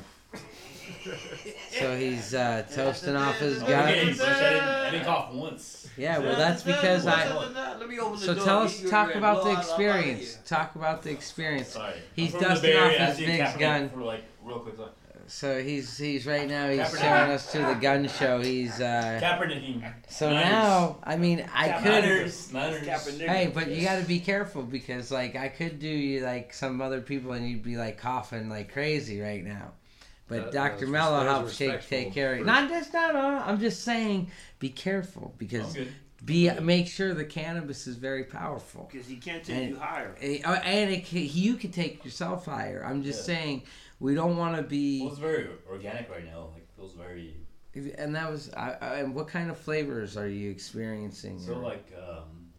so he's uh, toasting off his Okay, gun. I didn't, I didn't cough once. Yeah, well that's because I Let me open the so door. tell You us, get talk ready about blow the out all my experience. Talk about the experience. Sorry. He's I'm from the dusting Bay off Area. I his see big Kaepernick gun. For like real quick. Like, So he's he's right now he's Kaepernick. showing us to the gun show. He's uh Kaepernick. so Niners. now I mean I could Niners. Niners. Hey, but you got to be careful because like I could do you like some other people and you'd be like coughing like crazy right now. But That- Dr. Mello res- helps take take care of you. Not just not uh, I'm just saying be careful because I'm be make sure the cannabis is very powerful. Because he can't take And- you higher. Uh, And it can, you can take yourself higher. I'm just Yeah. saying we don't want to be. Well, it's very organic right now. Like feels very. And that was. I, I, what kind of flavors are you experiencing? So like, um,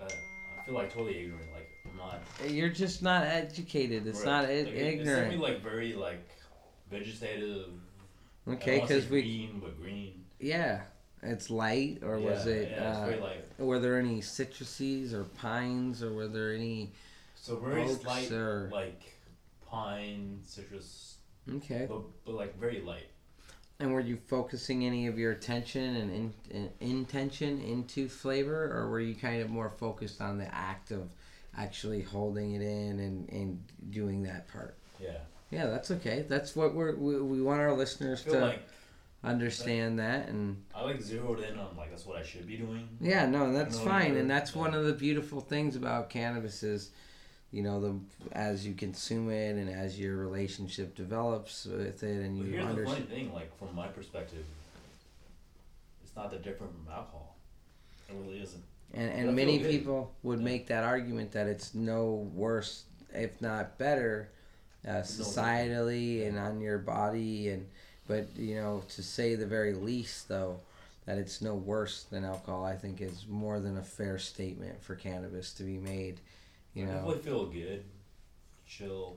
uh, I feel like totally ignorant. Like I'm not. you're just not educated. It's Right. not i- Like, it- It's ignorant. definitely like very like vegetative. I Okay, don't wanna say 'cause we- green, but green. yeah, it's light, or was it? yeah, it's uh, very light. Were there any citruses or pines, or were there any? So very oaks or- like pine, citrus. Okay. But, but like very light. And were you focusing any of your attention and in, in, intention into flavor, or were you kind of more focused on the act of actually holding it in and, and doing that part? Yeah. Yeah, that's okay. That's what we're we, we want our listeners feel to like- understand that and I like zeroed in on like that's what I should be doing. yeah, no, that's No, fine, and that's one of the beautiful things about cannabis is, you know, the as you consume it and as your relationship develops with it and you. But here's the funny thing, like from my perspective, it's not that different from alcohol. It really isn't. And and many people would make that argument that it's no worse if not better, uh, societally and on your body and but you know to say the very least though that it's no worse than alcohol I think is more than a fair statement for cannabis to be made. You know, definitely feel good, chill,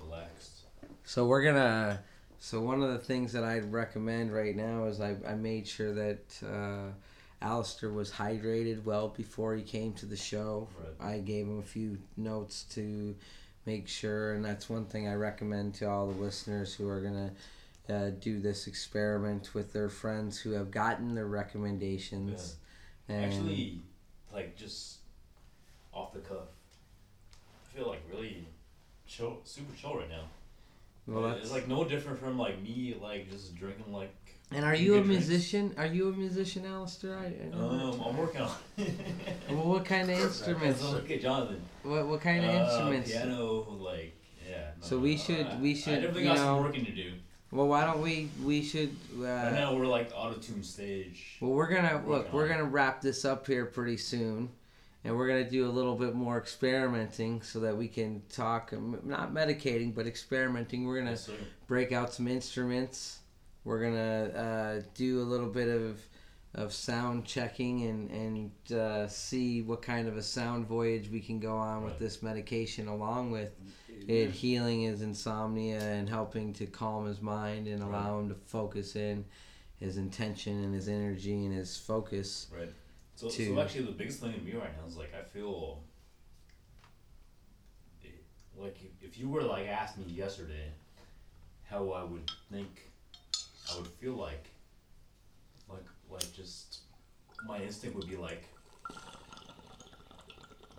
relaxed. So we're gonna. So one of the things that I'd recommend right now is I, I made sure that uh, Alistair was hydrated well before he came to the show. I gave him a few notes to make sure, and that's one thing I recommend to all the listeners who are gonna uh, do this experiment with their friends who have gotten their recommendations. And Actually, like just off the cuff, I feel like really chill, super chill right now. Well, that's- it's like no different from like me, like just drinking like. And are you a good drinks. musician? Are you a musician, Alistair? I, I don't Um, I'm working on. Well, what kind of instruments? So look at Jonathan. What what kind of Uh, instruments? Piano, like yeah. no, So we no, should I- we I should definitely you got know. some working to do. Well, why don't we we should. Uh, right now we're like auto tune stage. Well, we're gonna Working look. We're it. gonna wrap this up here pretty soon, and we're gonna do a little bit more experimenting so that we can talk. um, Not medicating, but experimenting. We're gonna Yes, break out some instruments. We're gonna uh, do a little bit of of sound checking and and uh, see what kind of a sound voyage we can go on with this medication, along with it healing his insomnia and helping to calm his mind and allow him to focus in his intention and his energy and his focus. Right. So, to- so actually, the biggest thing in me right now is like I feel it- like if, if you were like asked me yesterday how I would think I would feel like like like just my instinct would be like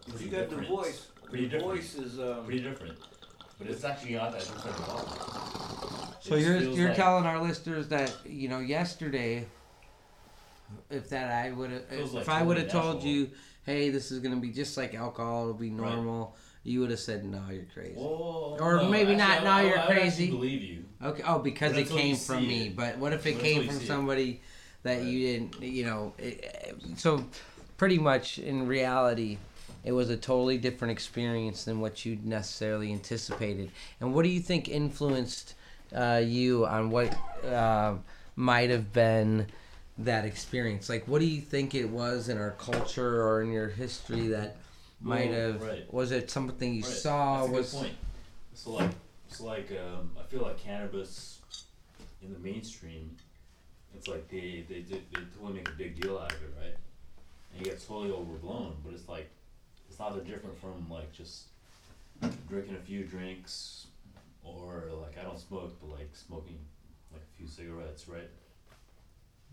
But you got the voice. pretty The different. voice is, um, pretty different. But it's actually not that different at all. So It you're you're like- telling our listeners that you know yesterday, if that I would have if like I would have told you, hey, this is gonna be just like alcohol, it'll be normal. You would have said, no, you're crazy. Whoa, or no, maybe not. No, you're I crazy. believe you. Okay. Oh, because it came from me. it. But what if it came from see it. somebody that you didn't? You know. It, so, pretty much in reality, it was a totally different experience than what you necessarily anticipated. And what do you think influenced uh, you on what uh, might have been that experience? Like, what do you think it was in our culture or in your history that might have? right. Was it something you Right. saw? That's a was good point. So like, so like, um, I feel like cannabis in the mainstream, it's like they they they, they totally make a big deal out of it, right? And it gets totally overblown, but it's like it's not that different from like just drinking a few drinks, or like I don't smoke, but like smoking like a few cigarettes, right?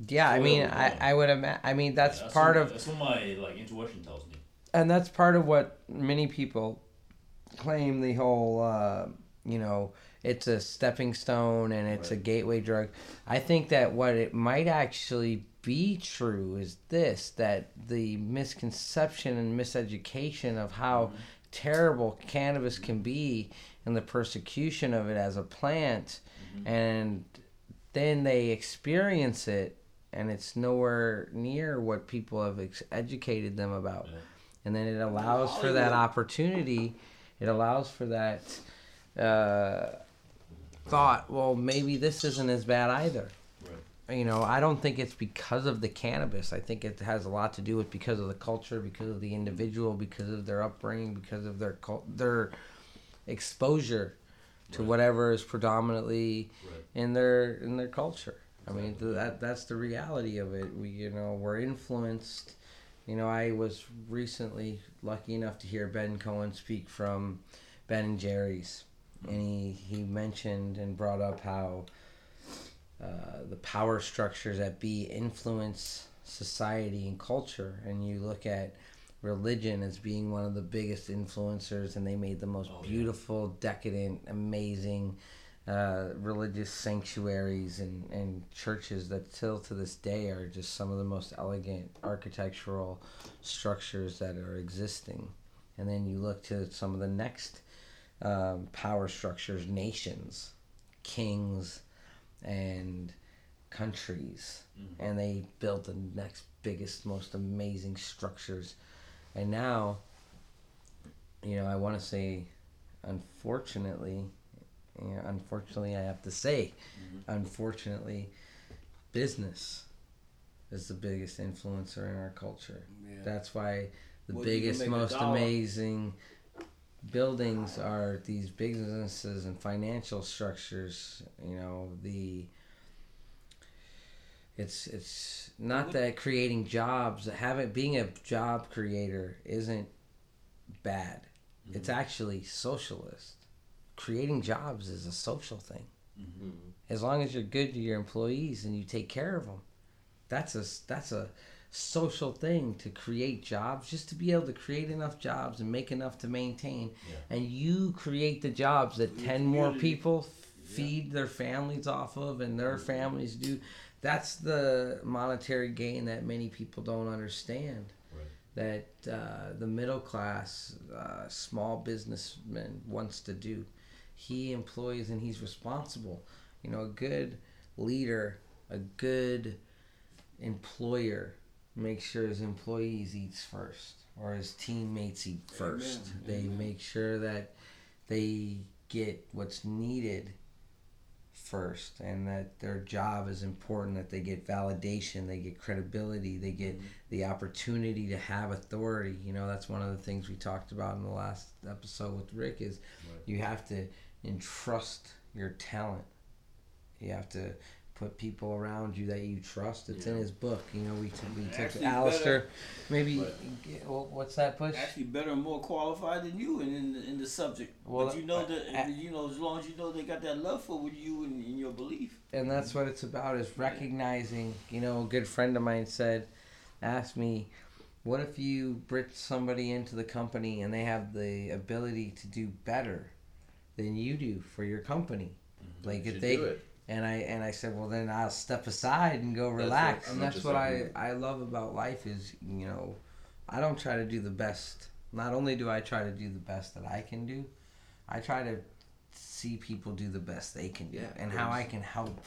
Yeah, I mean, I. I would imagine. I mean, that's, That's part what, of, that's what my like intuition tells me. and that's part of what many people claim the whole, uh, you know, it's a stepping stone and it's a gateway drug. I think that what it might actually be true is this: that the misconception and miseducation of how terrible cannabis can be and the persecution of it as a plant, and then they experience it and it's nowhere near what people have ex- educated them about. And then it allows for that opportunity. It allows for that uh, thought well maybe this isn't as bad either. You know i don't think it's because of the cannabis. I think it has a lot to do with because of the culture because of the individual because of their upbringing because of their cul- their exposure to whatever is predominantly in their in their culture. I mean th- that that's the reality of it. We you know we're influenced. You know I was recently lucky enough to hear Ben Cohen speak from Ben and Jerry's, and he he mentioned and brought up how uh, the power structures that be influence society and culture, and you look at religion as being one of the biggest influencers, and they made the most beautiful, decadent, amazing uh, religious sanctuaries and, and churches that till to this day are just some of the most elegant architectural structures that are existing. And then you look to some of the next um, power structures, nations, kings, and countries, and they built the next biggest, most amazing structures. And now, you know, I want to say, unfortunately, you know, unfortunately, I have to say, unfortunately, business is the biggest influencer in our culture. Yeah. That's why the Well, biggest, most amazing buildings are these businesses and financial structures. You know, the it's it's not that creating jobs, having being a job creator isn't bad. It's actually socialist. Creating jobs is a social thing. As long as you're good to your employees and you take care of them, that's a that's a social thing to create jobs just to be able to create enough jobs and make enough to maintain. And you create the jobs that 10 more people feed their families off of and their families do that's the monetary gain that many people don't understand. That uh, the middle class uh, small businessman wants to do he employs and he's responsible. You know a good leader a good employer makes sure his employees eats first or his teammates eat first. They make sure that they get what's needed first and that their job is important that they get validation they get credibility they get mm-hmm. the opportunity to have authority. You know that's one of the things we talked about in the last episode with rick is you have to entrust your talent. You have to put people around you that you trust. It's in his book. You know we, t- we took Alistair better- maybe get- wha- what's that push? Actually, better and more qualified than you in in, the- in the subject. Well, but you know that you know as long as you know they got that love for you and, and your belief. and that's what it's about is recognizing you know a good friend of mine said asked me what if you bring somebody into the company and they have the ability to do better than you do for your company. Like You if they and i and i said well then i'll step aside and go relax. It. and that's what i i love about life is you know i don't try to do the best. Not only do i try to do the best that i can do i try to see people do the best they can do Yeah, and how i can help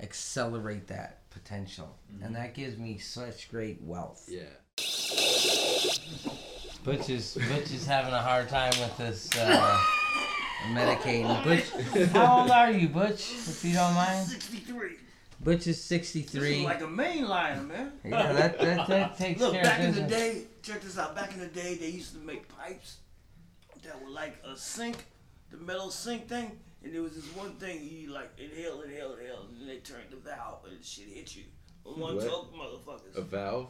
accelerate that potential. And that gives me such great wealth. Yeah. butch is butch is having a hard time with this uh medicating butch how old are you butch if you don't mind Sixty-three. butch is This 63 is like a mainliner, man. Yeah, that- that- that takes Look, care of back in the day, check this out. Back in the day, they used to make pipes that were like a sink, the metal sink thing, and there was this one thing you like inhale, inhale, inhale, and then they turned the valve and the shit hit you. One What? choke, motherfuckers. A valve.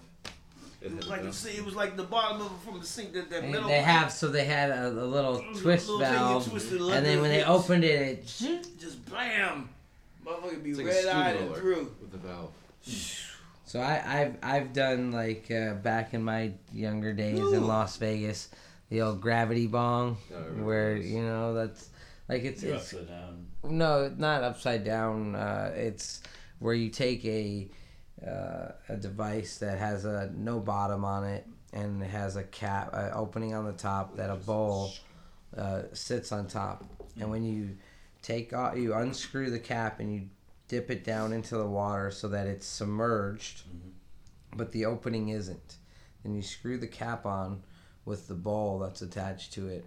It was like a, see, it was like the bottom of it from the sink that that They, metal. they pipe. have so they had a, a little twist little thing you valve, twisted and then when they opened it, it just blam, motherfucker be like red eyed and steamroller through. with the valve. So I, I've I've done like uh, back in my younger days in Las Vegas, the old gravity bong, Oh, I where you know that's like it's You're it's upside down. no not upside down. Uh, it's where you take a uh, a device that has a no bottom on it and it has a cap uh, opening on the top that a bowl uh, sits on top, and when you take off, you unscrew the cap and you dip it down into the water so that it's submerged, but the opening isn't. Then you screw the cap on with the bowl that's attached to it,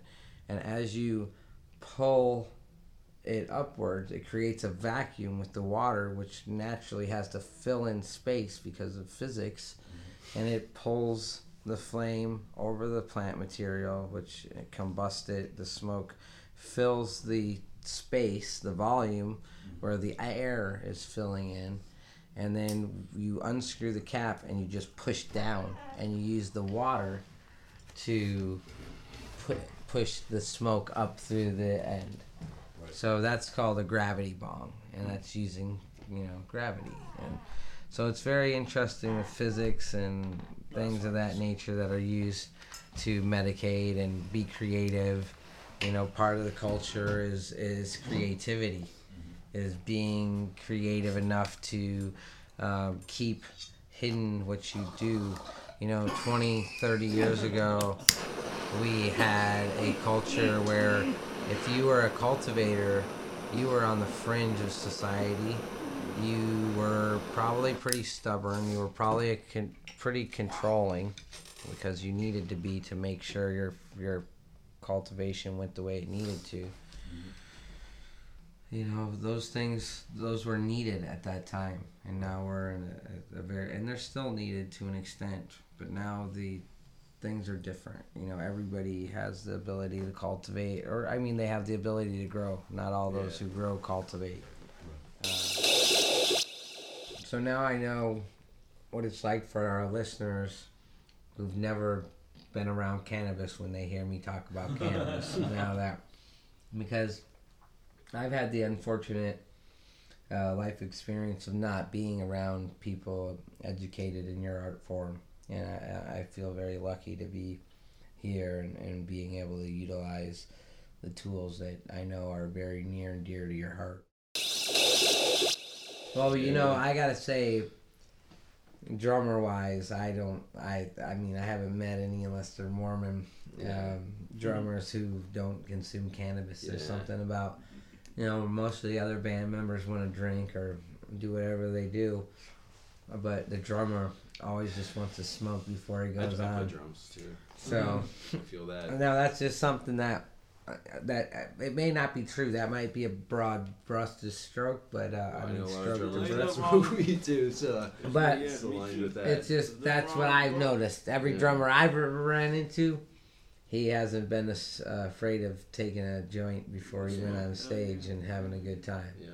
and as you pull it upwards, it creates a vacuum with the water, which naturally has to fill in space because of physics, mm-hmm. and it pulls the flame over the plant material, which uh, it combusts it. The smoke fills the space, the volume, mm-hmm. where the air is filling in, and then you unscrew the cap and you just push down, and you use the water to put push the smoke up through the end. So that's called a gravity bong, and that's using you know gravity, and so it's very interesting with physics and things of that nature that are used to medicate and be creative. You know, part of the culture is is creativity, is being creative enough to um, keep hidden what you do. You know, 20, 30 years ago, we had a culture where if you were a cultivator, you were on the fringe of society. You were probably pretty stubborn. You were probably con- pretty controlling because you needed to be to make sure your your cultivation went the way it needed to. You know, those things, those were needed at that time, and now we're in a, a very, and they're still needed to an extent, but now the things are different. You know, everybody has the ability to cultivate, or I mean, they have the ability to grow. Not all those who grow cultivate. Uh, so now I know what it's like for our listeners who've never been around cannabis when they hear me talk about cannabis. now that because I've had the unfortunate uh, life experience of not being around people educated in your art form, and I, I feel very lucky to be here and, and being able to utilize the tools that I know are very near and dear to your heart. Well, you know, I gotta say, drummer wise, I don't. I I mean, I haven't met any unless they're Mormon Yeah. um, drummers who don't consume cannabis. There's something about, you know, most of the other band members want to drink or do whatever they do, but the drummer always just wants to smoke before he I, goes I on. play drums too. So I feel that. No, that's just something that uh, that uh, it may not be true. That might be a broad brush stroke, but uh, Well, I I mean know a lot of stroke drummers to in brush. this movie too, so But it's aligned with that. it's just that's what I've noticed. Every Yeah. drummer I've ever ran into, he hasn't been as, uh, afraid of taking a joint before he went on stage and having a good time. Yeah.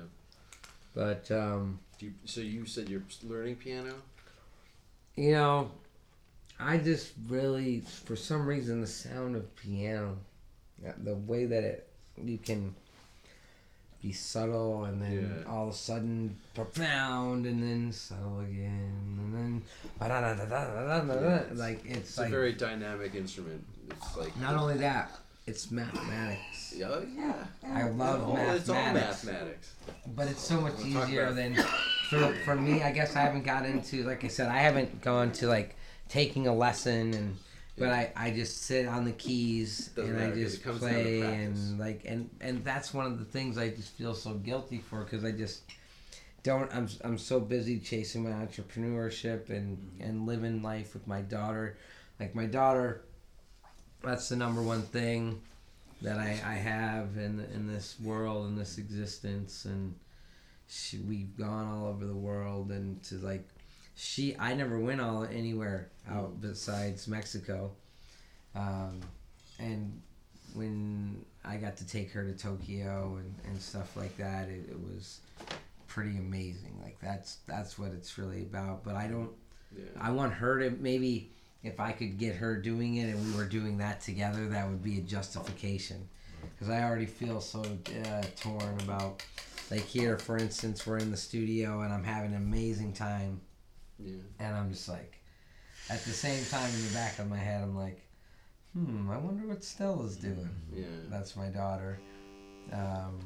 But um, Do you, so you said you're learning piano? you know, I just really, for some reason, the sound of piano, uh, the way that it, you can be subtle and then Yeah. all of a sudden profound and then subtle again and then ba-da-da-da-da-da-da-da. like it's, It's like a very dynamic instrument. It's like not only that, it's mathematics. Yeah, yeah. I love Oh, mathematics. It's all mathematics. But it's so much We'll easier than for for me. I guess I haven't got into like I said, I haven't gone to like taking a lesson and. But I, I just sit on the keys Doesn't and I just it comes down to play and like and and that's one of the things I just feel so guilty for because I just don't I'm I'm so busy chasing my entrepreneurship and Mm-hmm. and living life with my daughter like my daughter that's the number one thing that I, I have in in this world in this existence and she, we've gone all over the world and to like she I never went all anywhere out besides Mexico um, and when I got to take her to Tokyo and, and stuff like that it, it was pretty amazing like that's that's what it's really about but I don't Yeah. I want her to maybe if I could get her doing it and we were doing that together, that would be a justification. Because I already feel so uh, torn about, like here, for instance, we're in the studio and I'm having an amazing time, Yeah. and I'm just like, at the same time in the back of my head, I'm like, hmm, I wonder what Stella's doing. Yeah. That's my daughter. Um,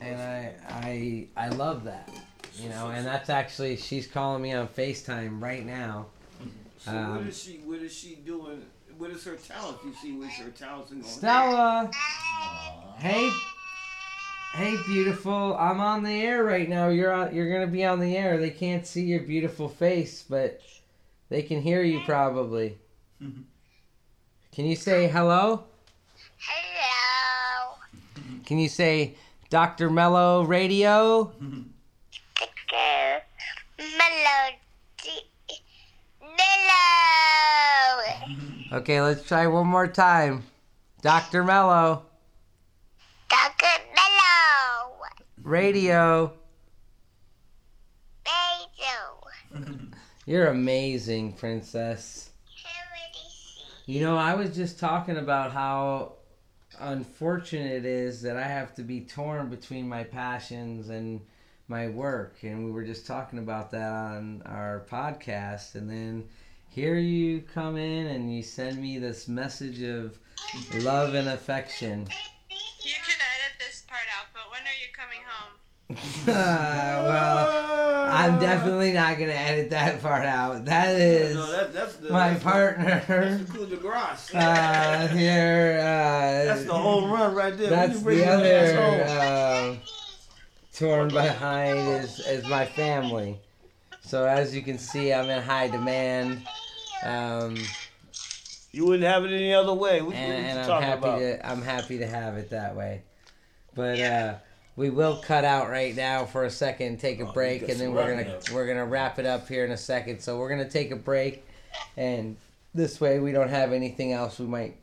and I, I, I love that, you know, and that's actually, she's calling me on FaceTime right now. So Um, is she? What is she doing? What is her talent? You see, what's her talent? and going, Stella. Hey. Hey, beautiful. I'm on the air right now. You're on, you're gonna be on the air. They can't see your beautiful face, but they can hear you probably. Can you say hello? Hello. Can you say Dr. Mellow Radio? Good. Melody. Mellow. Okay, let's try one more time. Dr. Mellow Dr. Mellow. Radio. Radio. You're amazing, princess. You know, I was just talking about how unfortunate it is that I have to be torn between my passions and my work. And we were just talking about that on our podcast. And then here you come in and you send me this message of love and affection. You can edit this part out, but when are you coming home? well, I'm definitely not going to edit that part out. That is No, that- that's the- my that's the- partner. that's the coup de. Uh, here. Uh, That's the home run right there. That's the other uh, torn behind is, is my family. So as you can see, I'm in high demand. Um, You wouldn't have it any other way. What, and, what and I'm happy about? to I'm happy to have it that way. But uh, we will cut out right now for a second, take a Oh, break, and then we're gonna up. we're gonna wrap it up here in a second. So we're gonna take a break, and this way we don't have anything else we might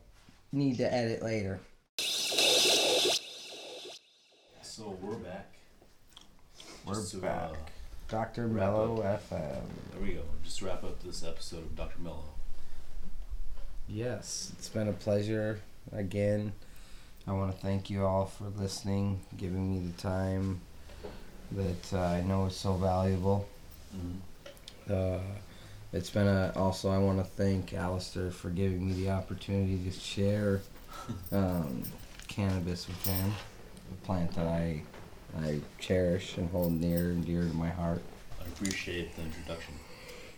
need to edit later. So we're back. We're Just to, back. uh, Dr. Mellow FM. There we go. Just to wrap up this episode of Dr. Mellow. Yes, it's been a pleasure again. I want to thank you all for listening, giving me the time that uh, I know is so valuable. Uh, it's been a. Also, I want to thank Alistair for giving me the opportunity to share um, cannabis with him, a plant that I I cherish and hold near and dear to my heart. I appreciate the introduction.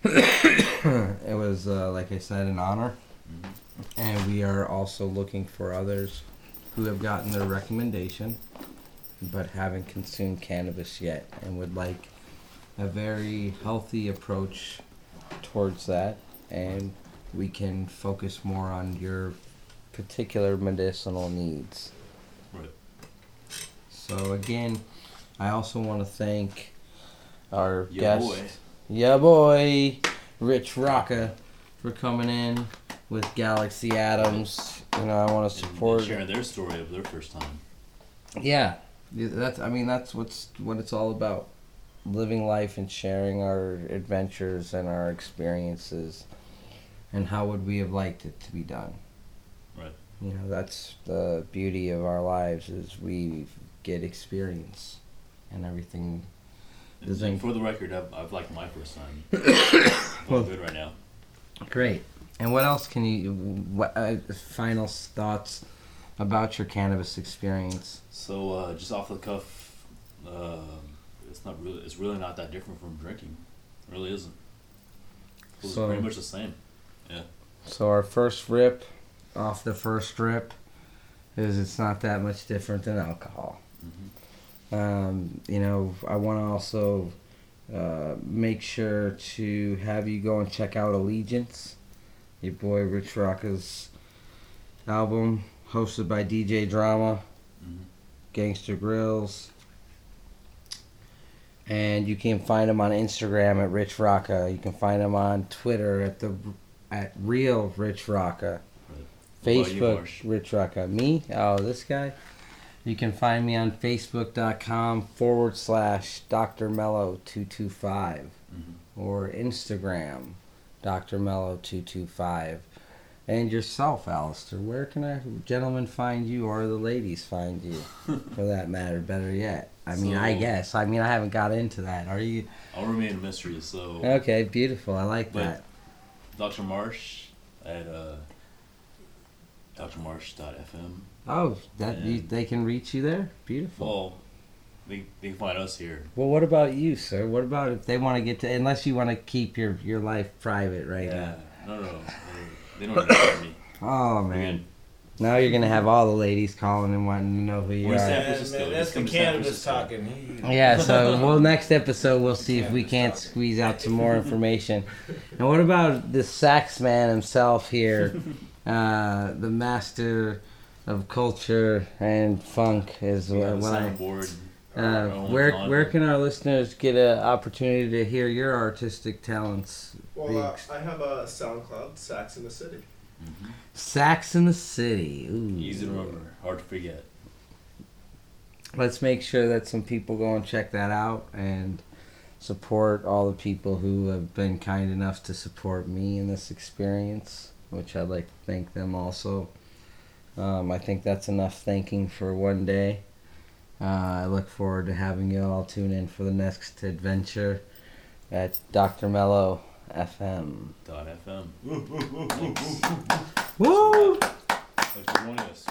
it was, uh, like I said, an honor. Mm-hmm. And we are also looking for others who have gotten their recommendation but haven't consumed cannabis yet and would like a very healthy approach towards that. And we can focus more on your particular medicinal needs. So, again, I also want to thank our Ya guest. boy. Yeah, boy, Rich Rocka, for coming in with Galaxy Adams. You know, I want to And support. sharing their story of their first time. Yeah, Yeah, that's. I mean, that's what's what it's all about. Living life and sharing our adventures and our experiences, and how would we have liked it to be done? Right. You know, that's the beauty of our lives is we get experience, and everything. And, is and in- for the record, I've, I've liked my first time. Well, good right now. Great. And what else can you? What uh, final thoughts about your cannabis experience? So uh, just off the cuff, uh, it's not really. It's really not that different from drinking. It really isn't. It's So- pretty much the same. Yeah. So our first rip, off the first rip, is it's not that much different than alcohol. Um, you know, I want to also uh, make sure to have you go and check out Allegiance, your boy Rich Rocka's album, hosted by DJ Drama, Gangsta Grillz. And you can find him on Instagram at Rich Rocka. You can find him on Twitter at the at Real Rich Rocka. Facebook Rich Rocka. Me? Oh, this guy. You can find me on Facebook.com forward slash Dr. Mellow two two five or Instagram Dr. Mellow two two five. And yourself, Alistair. Where can I gentlemen find you or the ladies find you? for that matter, better yet. I mean I guess. I mean I haven't got into that. Are you I'll remain a mystery. So. Okay, beautiful. I like that. Dr. Marsh at uh, drmarsh.fm. Oh, that you, they can reach you there? Beautiful. Well, they, they can find us here. Well, what about you, sir? What about if they want to get to, unless you want to keep your, your life private right Yeah. now? No, no, no. They, they don't understand me. Oh, man. Now you're going to have all the ladies calling and wanting to know who you We're in are. Man, that's Just the to cannabis talking. Yeah, so well, next episode we'll see if we can't squeeze out some more information. And what about the sax man himself here, uh, the master of culture and funk is We what, have a what I. soundboard, Uh, where genre. where can our listeners get an opportunity to hear your artistic talents? Well, uh, I have a SoundCloud, Sax in the City. Sax in the City. Ooh. Easy to remember, hard to forget. Let's make sure that some people go and check that out and support all the people who have been kind enough to support me in this experience, which I'd like to thank them also. Um, I think that's enough thanking for one day. Uh, I look forward to having you all tune in for the next adventure at Dr. Mellow FM. Dot FM. Woo! Thanks for joining us.